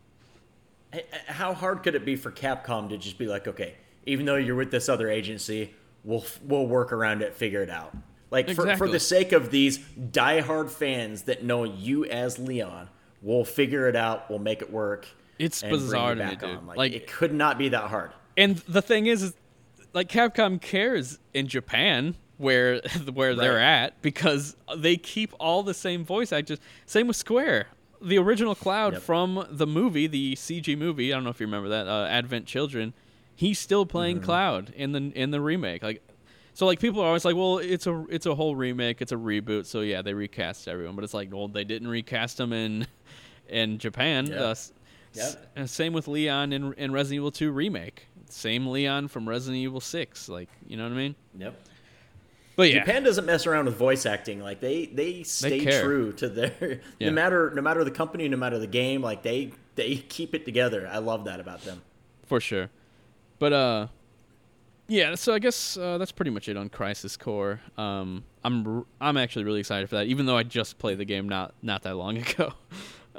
S2: How hard could it be for Capcom to just be like, okay, even though you're with this other agency, we'll we'll work around it, figure it out. Like for, for the sake of these diehard fans that know you as Leon, we'll figure it out, we'll make it work.
S1: It's
S2: and bring you
S1: bizarre to me, dude.
S2: Like,
S1: Like-
S2: it could not be that hard.
S1: And the thing is, is like Capcom cares in Japan where where they're at because they keep all the same voice actors. Same with Square. The original Cloud
S2: Yep.
S1: from the movie, the CG movie. I don't know if you remember that. Uh, Advent Children. He's still playing
S2: Mm-hmm.
S1: Cloud in the in the remake. Like, so like people are always like, well, it's a it's a whole remake. It's a reboot. So yeah, they recast everyone. But it's like, well, they didn't recast them in in Japan. Uh,
S2: Yep.
S1: s- same with Leon in, in Resident Evil 2 remake. Same Leon from Resident Evil 6. Like, you know what I mean?
S2: Yep.
S1: But yeah,
S2: Japan doesn't mess around with voice acting. Like they they stay
S1: care.
S2: true to their
S1: Yeah.
S2: no matter no matter the company, no matter the game. Like they they keep it together. I love that about them.
S1: for sure. But uh, yeah. So I guess uh, that's pretty much it on Crisis Core. Um, I'm r- I'm actually really excited for that, even though I just played the game not not that long ago.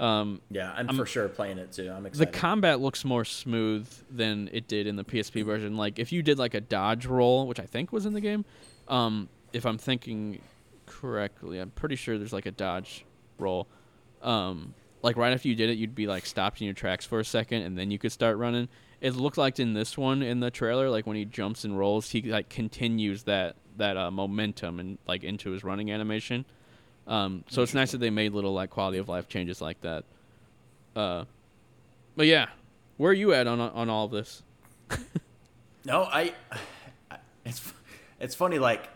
S1: Um,
S2: Yeah, I'm, for sure playing it too. I'm excited.
S1: the combat looks more smooth than it did in the PSP version. Like if you did like a dodge roll, which I think was in the game, um, if I'm thinking correctly, I'm pretty sure there's like a dodge roll. Um, like right after you did it, you'd be like stopped in your tracks for a second, and then you could start running. It looked like in this one in the trailer, like when he jumps and rolls, he like continues that that uh, momentum and like into his running animation. Um, so it's nice that they made little like quality of life changes like that. Uh, but yeah, where are you at on on all of this?
S2: No, I, I. It's it's funny. Like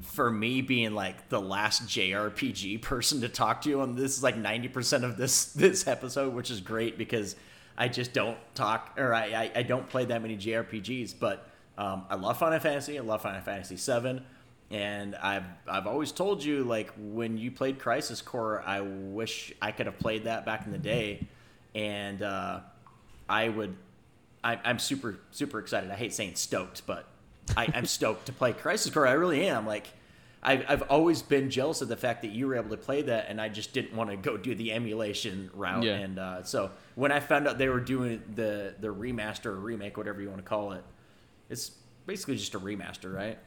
S2: for me, being like the last JRPG person to talk to you on this is like ninety percent of this this episode, which is great because I just don't talk or I I, I don't play that many JRPGs. But um, I love Final Fantasy. I love Final Fantasy Seven. And I've I've always told you like when you played Crisis Core, I wish I could have played that back in the day, and uh, I would I, I'm super super excited. I hate saying stoked, but I, I'm stoked to play Crisis Core. I really am. Like, I've I've always been jealous of the fact that you were able to play that, and I just didn't want to go do the emulation route.
S1: Yeah.
S2: And uh, so when I found out they were doing the the remaster or remake, whatever you want to call it, it's basically just a remaster, right?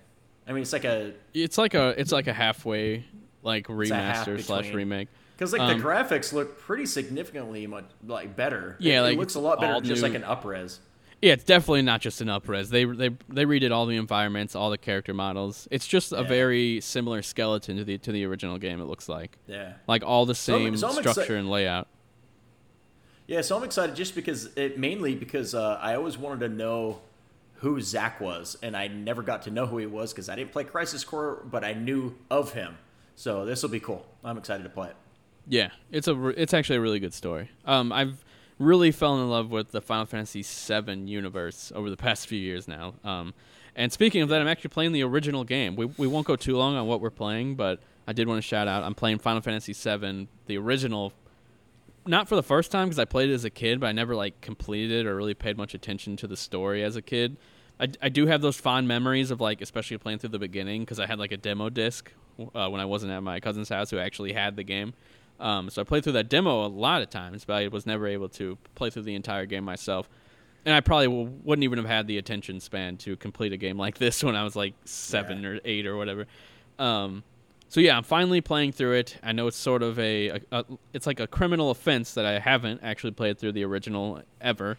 S2: I mean, it's like a
S1: It's like a it's like a halfway like
S2: half
S1: remaster slash remake.
S2: because like
S1: Um,
S2: the graphics look pretty significantly much like better.
S1: Yeah,
S2: it,
S1: like,
S2: it looks a lot better just
S1: new.
S2: like an upres.
S1: Yeah, it's definitely not just an upres. They they they redid all the environments, all the character models. It's just a
S2: Yeah.
S1: very similar skeleton to the to the original game. It looks like
S2: Yeah.
S1: like all the same
S2: so I'm
S1: structure
S2: exci-
S1: and layout.
S2: Yeah, so I'm excited just because it mainly because uh, I always wanted to know who Zack was, and I never got to know who he was because I didn't play Crisis Core, but I knew of him. So this will be cool. I'm excited to play it.
S1: Yeah, it's a it's actually a really good story. Um, I've really fallen in love with the Final Fantasy VII universe over the past few years now. Um, and speaking of that, I'm actually playing the original game. We we won't go too long on what we're playing, but I did want to shout out. I'm playing Final Fantasy VII, the original. Not for the first time because I played it as a kid, but I never like completed it or really paid much attention to the story as a kid. I, I do have those fond memories of like especially playing through the beginning because I had like a demo disc uh, when I wasn't at my cousin's house who actually had the game. Um, so I played through that demo a lot of times, but I was never able to play through the entire game myself. And I probably w- wouldn't even have had the attention span to complete a game like this when I was like seven
S2: Yeah.
S1: or eight or whatever. Um, so yeah, I'm finally playing through it. I know it's sort of a, a, a it's like a criminal offense that I haven't actually played through the original ever.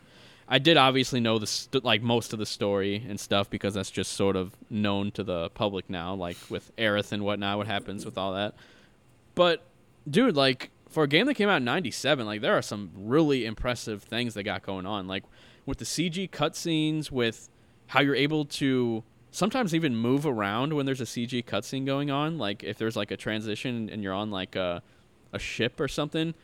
S1: I did obviously know the st- like most of the story and stuff because that's just sort of known to the public now, like with Aerith and whatnot, what happens with all that. But dude, like for a game that came out in '97, like there are some really impressive things they got going on, like with the CG cutscenes, with how you're able to sometimes even move around when there's a CG cutscene going on. Like if there's like a transition and you're on like a a ship or something,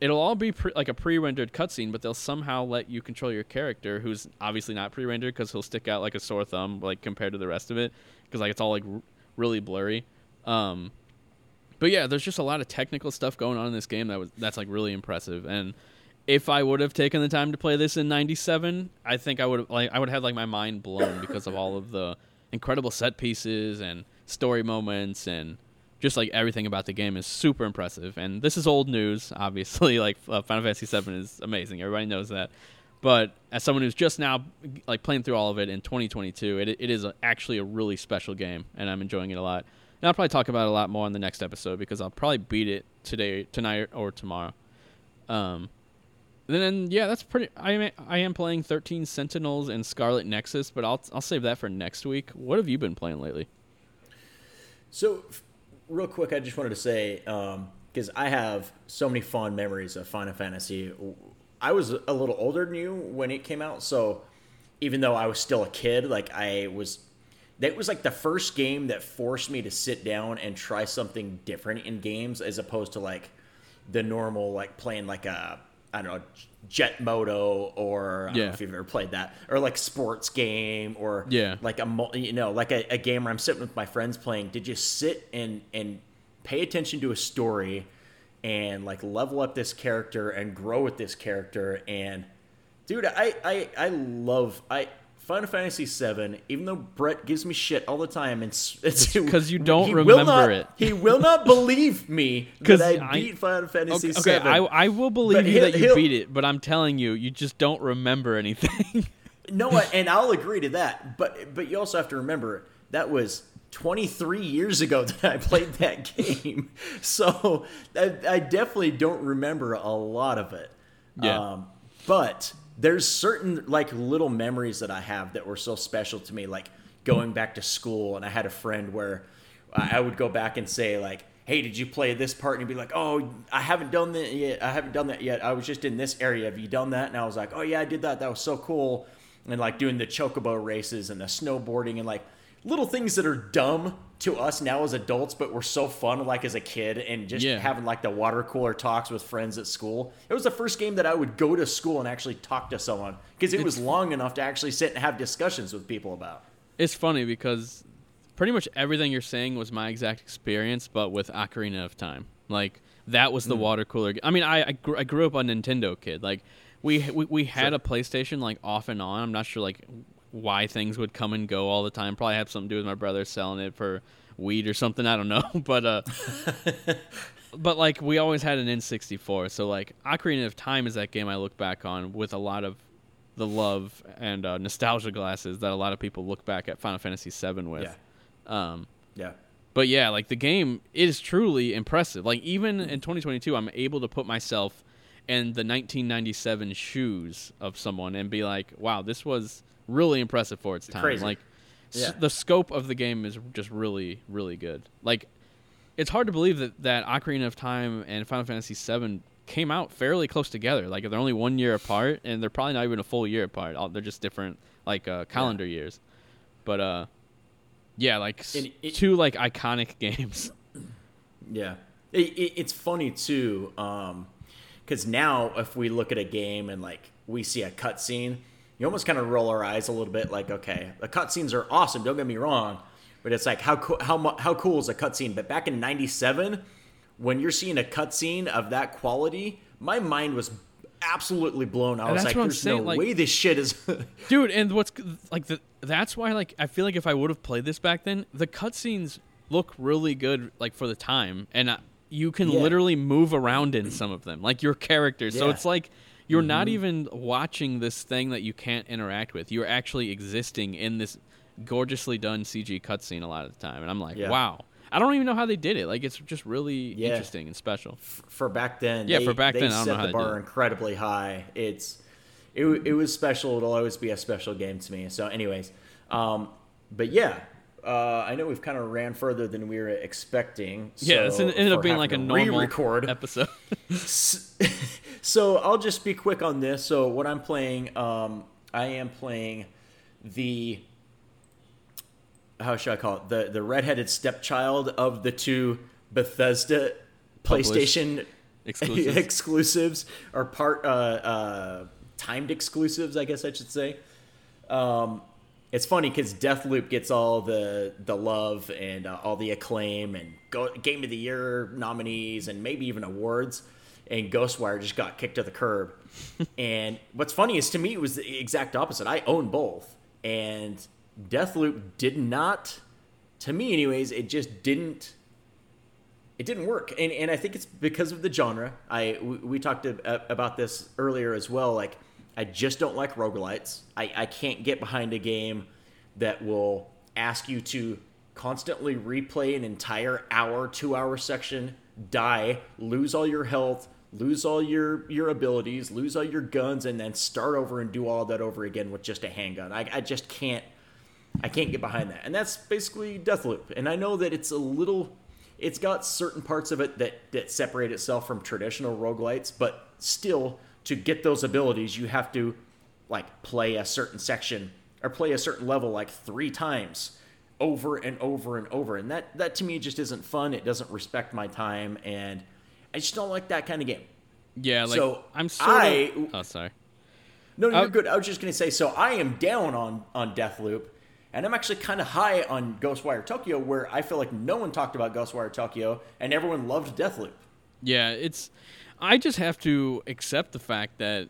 S1: it'll all be pre- like a pre-rendered cutscene, but they'll somehow let you control your character, who's obviously not pre-rendered because he'll stick out like a sore thumb, like compared to the rest of it, because like it's all like r- really blurry. Um, but yeah, there's just a lot of technical stuff going on in this game that was that's like really impressive. And if I would have taken the time to play this in '97, I think I would like I would have like my mind blown because of all of the incredible set pieces and story moments and just like everything about the game is super impressive. And this is old news, obviously. Like uh, Final Fantasy VII is amazing. Everybody knows that. But as someone who's just now like playing through all of it in 2022, it, it is a, actually a really special game, and I'm enjoying it a lot. And I'll probably talk about it a lot more in the next episode because I'll probably beat it today, tonight, or tomorrow. Um, then yeah, that's pretty. I am I am playing 13 Sentinels and Scarlet Nexus, but I'll I'll save that for next week. What have you been playing lately?
S2: So, real quick, I just wanted to say um, because I have so many fond memories of Final Fantasy. I was a little older than you when it came out, so even though I was still a kid, like I was, that was like the first game that forced me to sit down and try something different in games as opposed to like the normal like playing like a I don't know Jet Moto or I don't know
S1: Yeah.
S2: if you've ever played that or like sports game or
S1: Yeah.
S2: like a you know like a, a game where I'm sitting with my friends playing. Did you sit and and pay attention to a story and like level up this character and grow with this character and dude I I I love I. Final Fantasy VII, even though Brett gives me shit all the time, it's
S1: 'cause you don't remember
S2: not-
S1: it.
S2: He will not believe me
S1: 'Cause
S2: that I
S1: I-
S2: beat Final Fantasy
S1: Okay, okay I, I will believe you that you beat it, but I'm telling you, you just don't remember anything.
S2: No, and I'll agree to that. But but you also have to remember that was 23 years ago that I played that game. So I, I definitely don't remember a lot of it.
S1: Yeah.
S2: Um, but there's certain like little memories that I have that were so special to me, like going back to school. And I had a friend where I would go back and say like, "Hey, did you play this part?" And he'd be like, "Oh, I haven't done that yet. I haven't done that yet. I was just in this area. Have you done that?" And I was like, "Oh yeah, I did that. That was so cool." And like doing the chocobo races and the snowboarding and like little things that are dumb to us now as adults, but were so fun like as a kid and just
S1: Yeah.
S2: having like the water cooler talks with friends at school. It was the first game that I would go to school and actually talk to someone because it was long enough to actually sit and have discussions with people about.
S1: it's funny because pretty much everything you're saying was my exact experience, but with Ocarina of Time. Like that was the
S2: Mm.
S1: water cooler. I mean, I I grew, I grew up a Nintendo kid. Like we we, we had a PlayStation like off and on. I'm not sure like why things would come and go all the time. Probably had something to do with my brother selling it for weed or something. I don't know, but uh. But like we always had an N64, so like Ocarina of Time is that game I look back on with a lot of the love and uh, nostalgia glasses that a lot of people look back at Final Fantasy VII with. Um,
S2: Yeah.
S1: but yeah, like the game is truly impressive. Like even in 2022, I'm able to put myself in the 1997 shoes of someone and be like, "Wow, this was really impressive for its time."
S2: Crazy.
S1: Like s- the scope of the game is just really, really good. Like it's hard to believe that that Ocarina of Time and Final Fantasy VII came out fairly close together. Like they're only one year apart, and they're probably not even a full year apart. All- They're just different, like uh, calendar years. But uh, yeah, like
S2: it-
S1: two like iconic games.
S2: Yeah, it, it, it's funny too, because now if we look at a game and like we see a cutscene, you almost kind of roll our eyes a little bit, like, okay, the cutscenes are awesome. Don't get me wrong, but it's like how co- how mu- how cool is a cutscene? But back in '97, when you're seeing a cutscene of that quality, my mind was absolutely blown. I was like, "There's
S1: saying,
S2: no
S1: like-
S2: way this shit is."
S1: dude and what's like the that's why like i feel like if i would have played this back then the cutscenes look really good like for the time and uh, you can
S2: Yeah.
S1: literally move around in some of them like your characters so it's like you're not even watching this thing that you can't interact with you're actually existing in this gorgeously done cg cutscene a lot of the time and i'm like
S2: Yeah.
S1: wow i don't even know how they did it like it's just really
S2: Yeah.
S1: interesting and special
S2: for back then.
S1: Yeah,
S2: they,
S1: for back then, I don't
S2: set
S1: know how
S2: the bar incredibly high. It's it, it was special. It'll always be a special game to me. So, anyways, um, but yeah, uh, I know we've kind of ran further than we were expecting.
S1: Yeah,
S2: so
S1: it ended up being like a normal
S2: re-record.
S1: episode.
S2: so I'll just be quick on this. So what I'm playing, um, I am playing the how should I call it the the redheaded stepchild of the two Bethesda
S1: Published
S2: PlayStation
S1: exclusives.
S2: exclusives or part uh, uh, timed exclusives, I guess I should say. Um, it's funny because Deathloop gets all the the love and uh, all the acclaim and go, Game of the Year nominees and maybe even awards, and Ghostwire just got kicked to the curb. and what's funny is to me it was the exact opposite. I own both, and Deathloop did not, to me anyways, it just didn't it didn't work. And, and i think it's because of the genre. I we, we talked about this earlier as well. Like i just don't like roguelites. I, I can't get behind a game that will ask you to constantly replay an entire hour two hour section die lose all your health lose all your your abilities lose all your guns and then start over and do all that over again with just a handgun i, I just can't I can't get behind that. And that's basically Deathloop. And I know that it's a little it's got certain parts of it that that separate itself from traditional roguelites, but still to get those abilities you have to like play a certain section or play a certain level like 3 times over and over and over. And that that to me just isn't fun. It doesn't respect my time and I just don't like that kind of game.
S1: yeah, like
S2: So,
S1: I'm sort of. Oh, sorry.
S2: No, no, you're
S1: Uh,
S2: good. I was just gonna say, so I am down on on Deathloop, and I'm actually kind of high on Ghostwire Tokyo, where I feel like no one talked about Ghostwire Tokyo, and everyone loved Deathloop.
S1: Yeah, it's. I just have to accept the fact that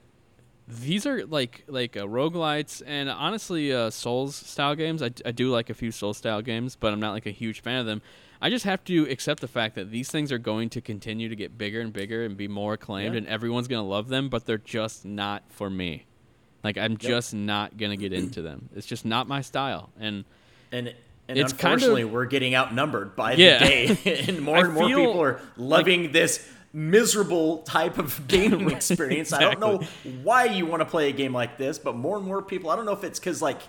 S1: these are like like uh, roguelites and honestly uh, Souls style games. I, I do like a few Souls style games, but I'm not like a huge fan of them. I just have to accept the fact that these things are going to continue to get bigger and bigger and be more acclaimed,
S2: Yeah.
S1: and everyone's gonna love them. But they're just not for me. Like I'm just not gonna get into them. It's just not my style. And
S2: And and
S1: It's kind of-
S2: unfortunately, we're getting outnumbered by
S1: Yeah.
S2: the day, and more
S1: I
S2: and more people are loving this miserable type of gaming experience. I don't know why you want to play a game like this, but more and more people. I don't know if it's because like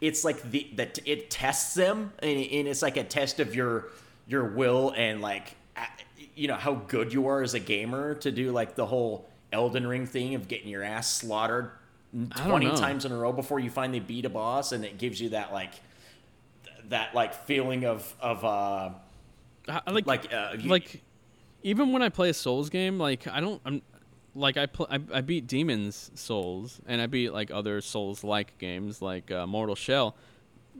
S2: it's like the that it tests them, and, and it's like a test of your your will and like you know how good you are as a gamer to do like the whole Elden Ring thing of getting your ass slaughtered twenty times in a row before you finally beat a boss, and it gives you that like that like feeling of of uh
S1: I, like
S2: like uh you-
S1: like even when I play a Souls game, like I don't I'm like I pl- I, I beat Demon's Souls and I beat like other Souls like games like uh, Mortal Shell,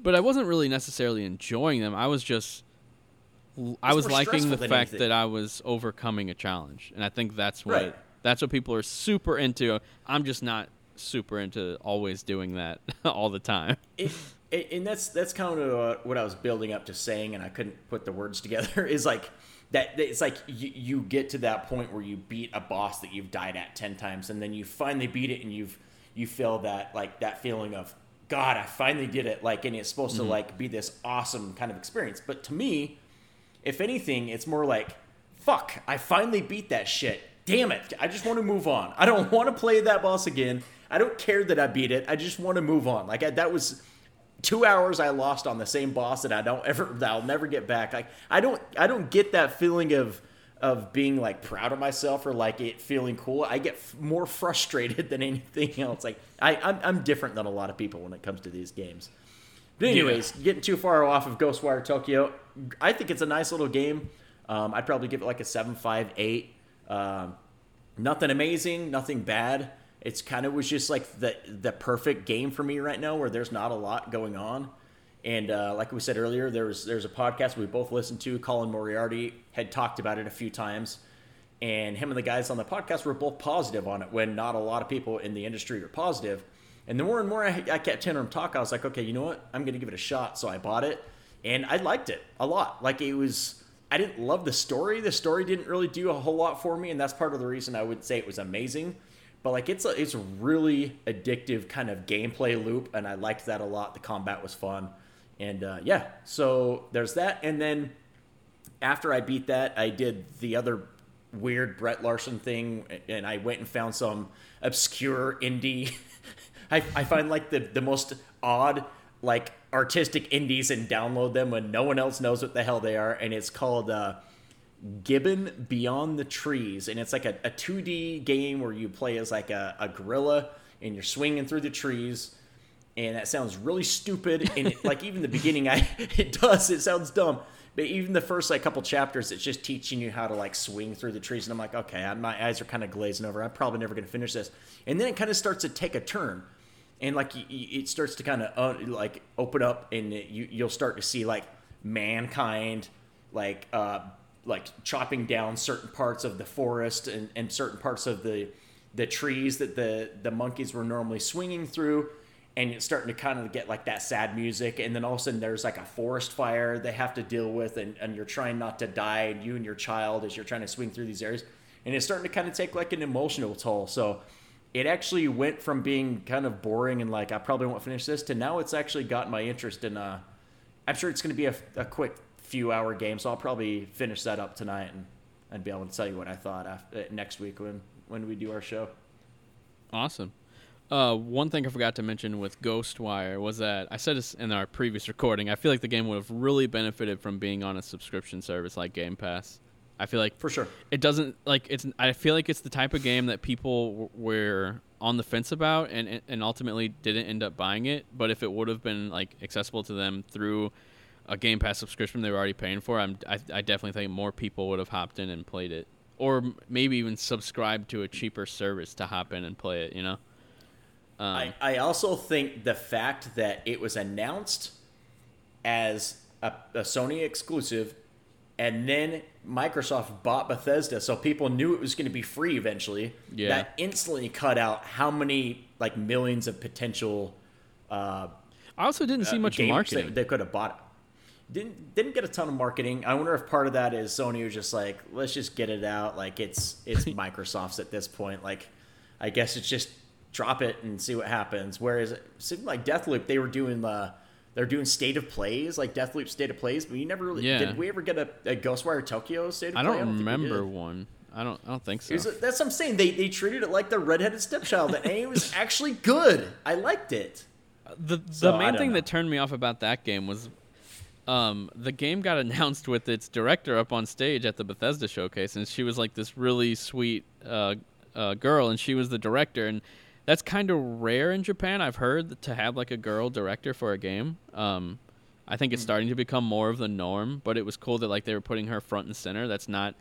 S1: but I wasn't really necessarily enjoying them. I was just I was liking the fact
S2: anything.
S1: that I was overcoming a challenge, and I think that's what
S2: Right.
S1: that's what people are super into. I'm just not super into always doing that all the time.
S2: it, it, and that's that's kind of uh, what I was building up to saying, and I couldn't put the words together. Is like that. It's like you, you get to that point where you beat a boss that you've died at ten times, and then you finally beat it, and you've you feel that like that feeling of God, I finally did it. Like, and it's supposed to like be this awesome kind of experience. But to me, if anything, it's more like, fuck, I finally beat that shit. Damn it. I just want to move on. I don't want to play that boss again. I don't care that I beat it. I just want to move on. Like I, that was two hours I lost on the same boss that I don't ever that I'll never get back. Like I don't I don't get that feeling of of being like proud of myself or like it feeling cool. I get f- more frustrated than anything else. Like I I'm, I'm different than a lot of people when it comes to these games. But anyways, getting too far off of Ghostwire Tokyo, I think it's a nice little game. Um, I'd probably give it like a seven, five, eight. Um, nothing amazing, nothing bad. It's kind of was just like the the perfect game for me right now, where there's not a lot going on. And uh, like we said earlier, there was there's a podcast we both listened to. Colin Moriarty had talked about it a few times, and him and the guys on the podcast were both positive on it when not a lot of people in the industry are positive. And the more and more I, I kept hearing him talk, I was like, okay, you know what? I'm going to give it a shot. So I bought it, and I liked it a lot. Like it was, I didn't love the story. The story didn't really do a whole lot for me, and that's part of the reason I would say it was amazing. But like it's a it's a really addictive kind of gameplay loop, and I liked that a lot. The combat was fun, and uh, yeah. So there's that, and then after I beat that, I did the other weird Brett Larsen thing, and I went and found some obscure indie. I, I find like the the most odd like artistic indies and download them when no one else knows what the hell they are, and it's called. Uh, Gibbon Beyond the Trees, and it's like a, a 2D game where you play as like a, a gorilla and you're swinging through the trees. And that sounds really stupid. And it, like even the beginning, I it does. It sounds dumb, but even the first like couple chapters, it's just teaching you how to like swing through the trees. And I'm like, okay, my eyes are kind of glazing over. I'm probably never going to finish this. And then it kind of starts to take a turn, and like it starts to kind of uh, like open up, and you you'll start to see like mankind, like. uh like chopping down certain parts of the forest and, and certain parts of the the trees that the the monkeys were normally swinging through. And it's starting to kind of get like that sad music. And then all of a sudden there's like a forest fire they have to deal with and, and you're trying not to die and you and your child as you're trying to swing through these areas. And it's starting to kind of take like an emotional toll. So it actually went from being kind of boring and like i probably won't finish this to now it's actually got my interest in uh i'm sure it's going to be a, a quick few hour game, so I'll probably finish that up tonight and, and be able to tell you what I thought after, uh, next week when, when we do our show.
S1: Awesome. Uh, one thing I forgot to mention with Ghostwire was that I said this in our previous recording. I feel like the game would have really benefited from being on a subscription service like Game Pass. I feel like
S2: for sure
S1: it doesn't like it's. I feel like it's the type of game that people were on the fence about and and ultimately didn't end up buying it. But if it would have been like accessible to them through a Game Pass subscription they were already paying for, I'm, I, I definitely think more people would have hopped in and played it, or maybe even subscribed to a cheaper service to hop in and play it. You know.
S2: Um, I, I also think the fact that it was announced as a, a Sony exclusive, and then Microsoft bought Bethesda, so people knew it was going to be free eventually. Yeah. That instantly cut out how many like millions of potential. Uh,
S1: I also didn't see uh, much marketing.
S2: They, they could have bought it didn't didn't get a ton of marketing. I wonder if part of that is Sony was just like, let's just get it out. Like it's it's Microsoft's at this point. Like I guess it's just drop it and see what happens. Whereas it seemed like Deathloop, they were doing the they're doing state of plays, like Deathloop state of plays, but you never really yeah. did we ever get a, a Ghostwire Tokyo state of
S1: I
S2: play?
S1: Don't I don't remember one. I don't. I don't think so.
S2: that's what I'm saying. They they treated it like the redheaded stepchild, and it was actually good. I liked it.
S1: The the so, main thing know. that turned me off about that game was um, the game got announced with its director up on stage at the Bethesda showcase, and she was like this really sweet uh, uh, girl, and she was the director, and that's kind of rare in Japan. I've heard to have like a girl director for a game. Um, I think it's hmm. starting to become more of the norm, but it was cool that like they were putting her front and center. That's not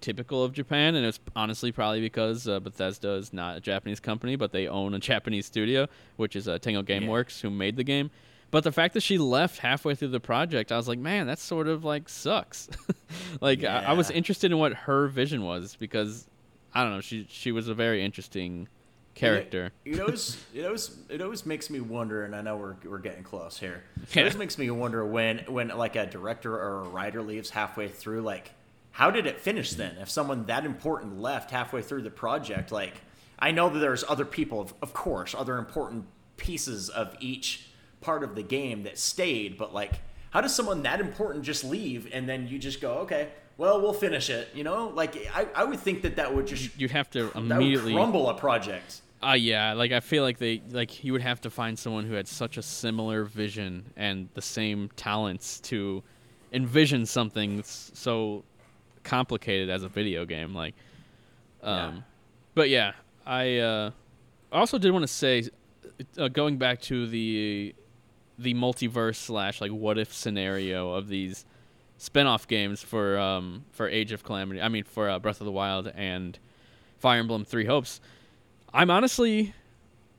S1: typical of Japan, and it's honestly probably because uh, Bethesda is not a Japanese company, but they own a Japanese studio, which is uh, Tango GameWorks, yeah. who made the game. But the fact that she left halfway through the project, I was like, man, that sort of like sucks. like yeah. I, I, was interested in what her vision was because I don't know, she she was a very interesting character.
S2: It, it always it always it always makes me wonder, and I know we're we're getting close here. It always makes me wonder when when like a director or a writer leaves halfway through, like how did it finish then? If someone that important left halfway through the project, like I know that there's other people, of, of course, other important pieces of each part of the game that stayed, but like, how does someone that important just leave and then you just go, okay, well, we'll finish it? You know, like I, I would think that that would just
S1: you'd have to immediately
S2: crumble a project.
S1: Uh, yeah, like I feel like they like you would have to find someone who had such a similar vision and the same talents to envision something so complicated as a video game. Like, um, yeah. but yeah, I uh, also did want to say, uh, going back to the the multiverse slash like what if scenario of these spin-off games for um for Age of Calamity. I mean for uh, Breath of the Wild and Fire Emblem Three Hopes. I'm honestly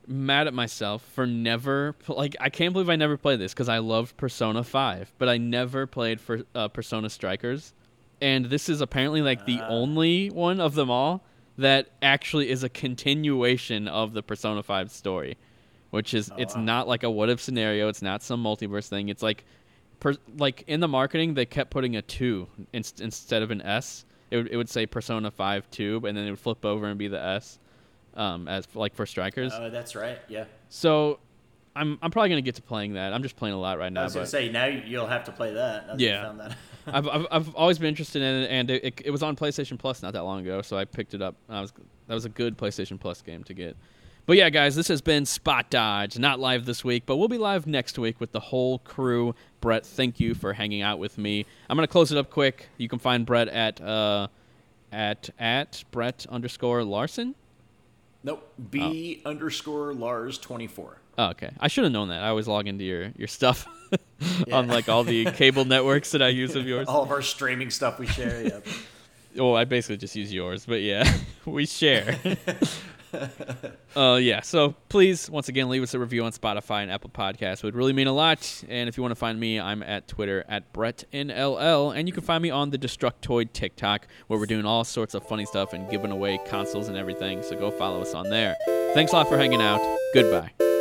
S1: mad at myself for never like I can't believe I never played this because I loved Persona Five, but I never played for uh, Persona Strikers, and this is apparently like the uh. only one of them all that actually is a continuation of the Persona Five story which is oh, it's wow. not like a what if scenario. It's not some multiverse thing. It's like, per, like in the marketing they kept putting a two in, instead of an S. It would, it would say Persona Five Tube, and then it would flip over and be the S, um, as like for strikers.
S2: Oh, that's right. Yeah.
S1: So, I'm I'm probably gonna get to playing that. I'm just playing a lot right now. I
S2: was gonna say now you'll have to play that.
S1: yeah.
S2: That.
S1: I've, I've I've always been interested in it, and it, it, it was on PlayStation Plus not that long ago, so I picked it up. I was that was a good PlayStation Plus game to get. But yeah, guys, this has been Spot Dodge. Not live this week, but we'll be live next week with the whole crew. Brett, thank you for hanging out with me. I'm gonna close it up quick. You can find Brett at uh, at at Brett underscore Larsen.
S2: Nope. B oh. underscore Lars twenty four.
S1: Oh, okay. I should have known that. I always log into your your stuff on like all the cable networks that I use of yours.
S2: All of our streaming stuff we share. Yep.
S1: Oh, I basically just use yours, but yeah, we share. uh, yeah, so please, once again, leave us a review on Spotify and Apple Podcasts. It would really mean a lot. And if you want to find me, I'm at Twitter at BrettNLL. And you can find me on the Destructoid TikTok, where we're doing all sorts of funny stuff and giving away consoles and everything. So go follow us on there. Thanks a lot for hanging out. Goodbye.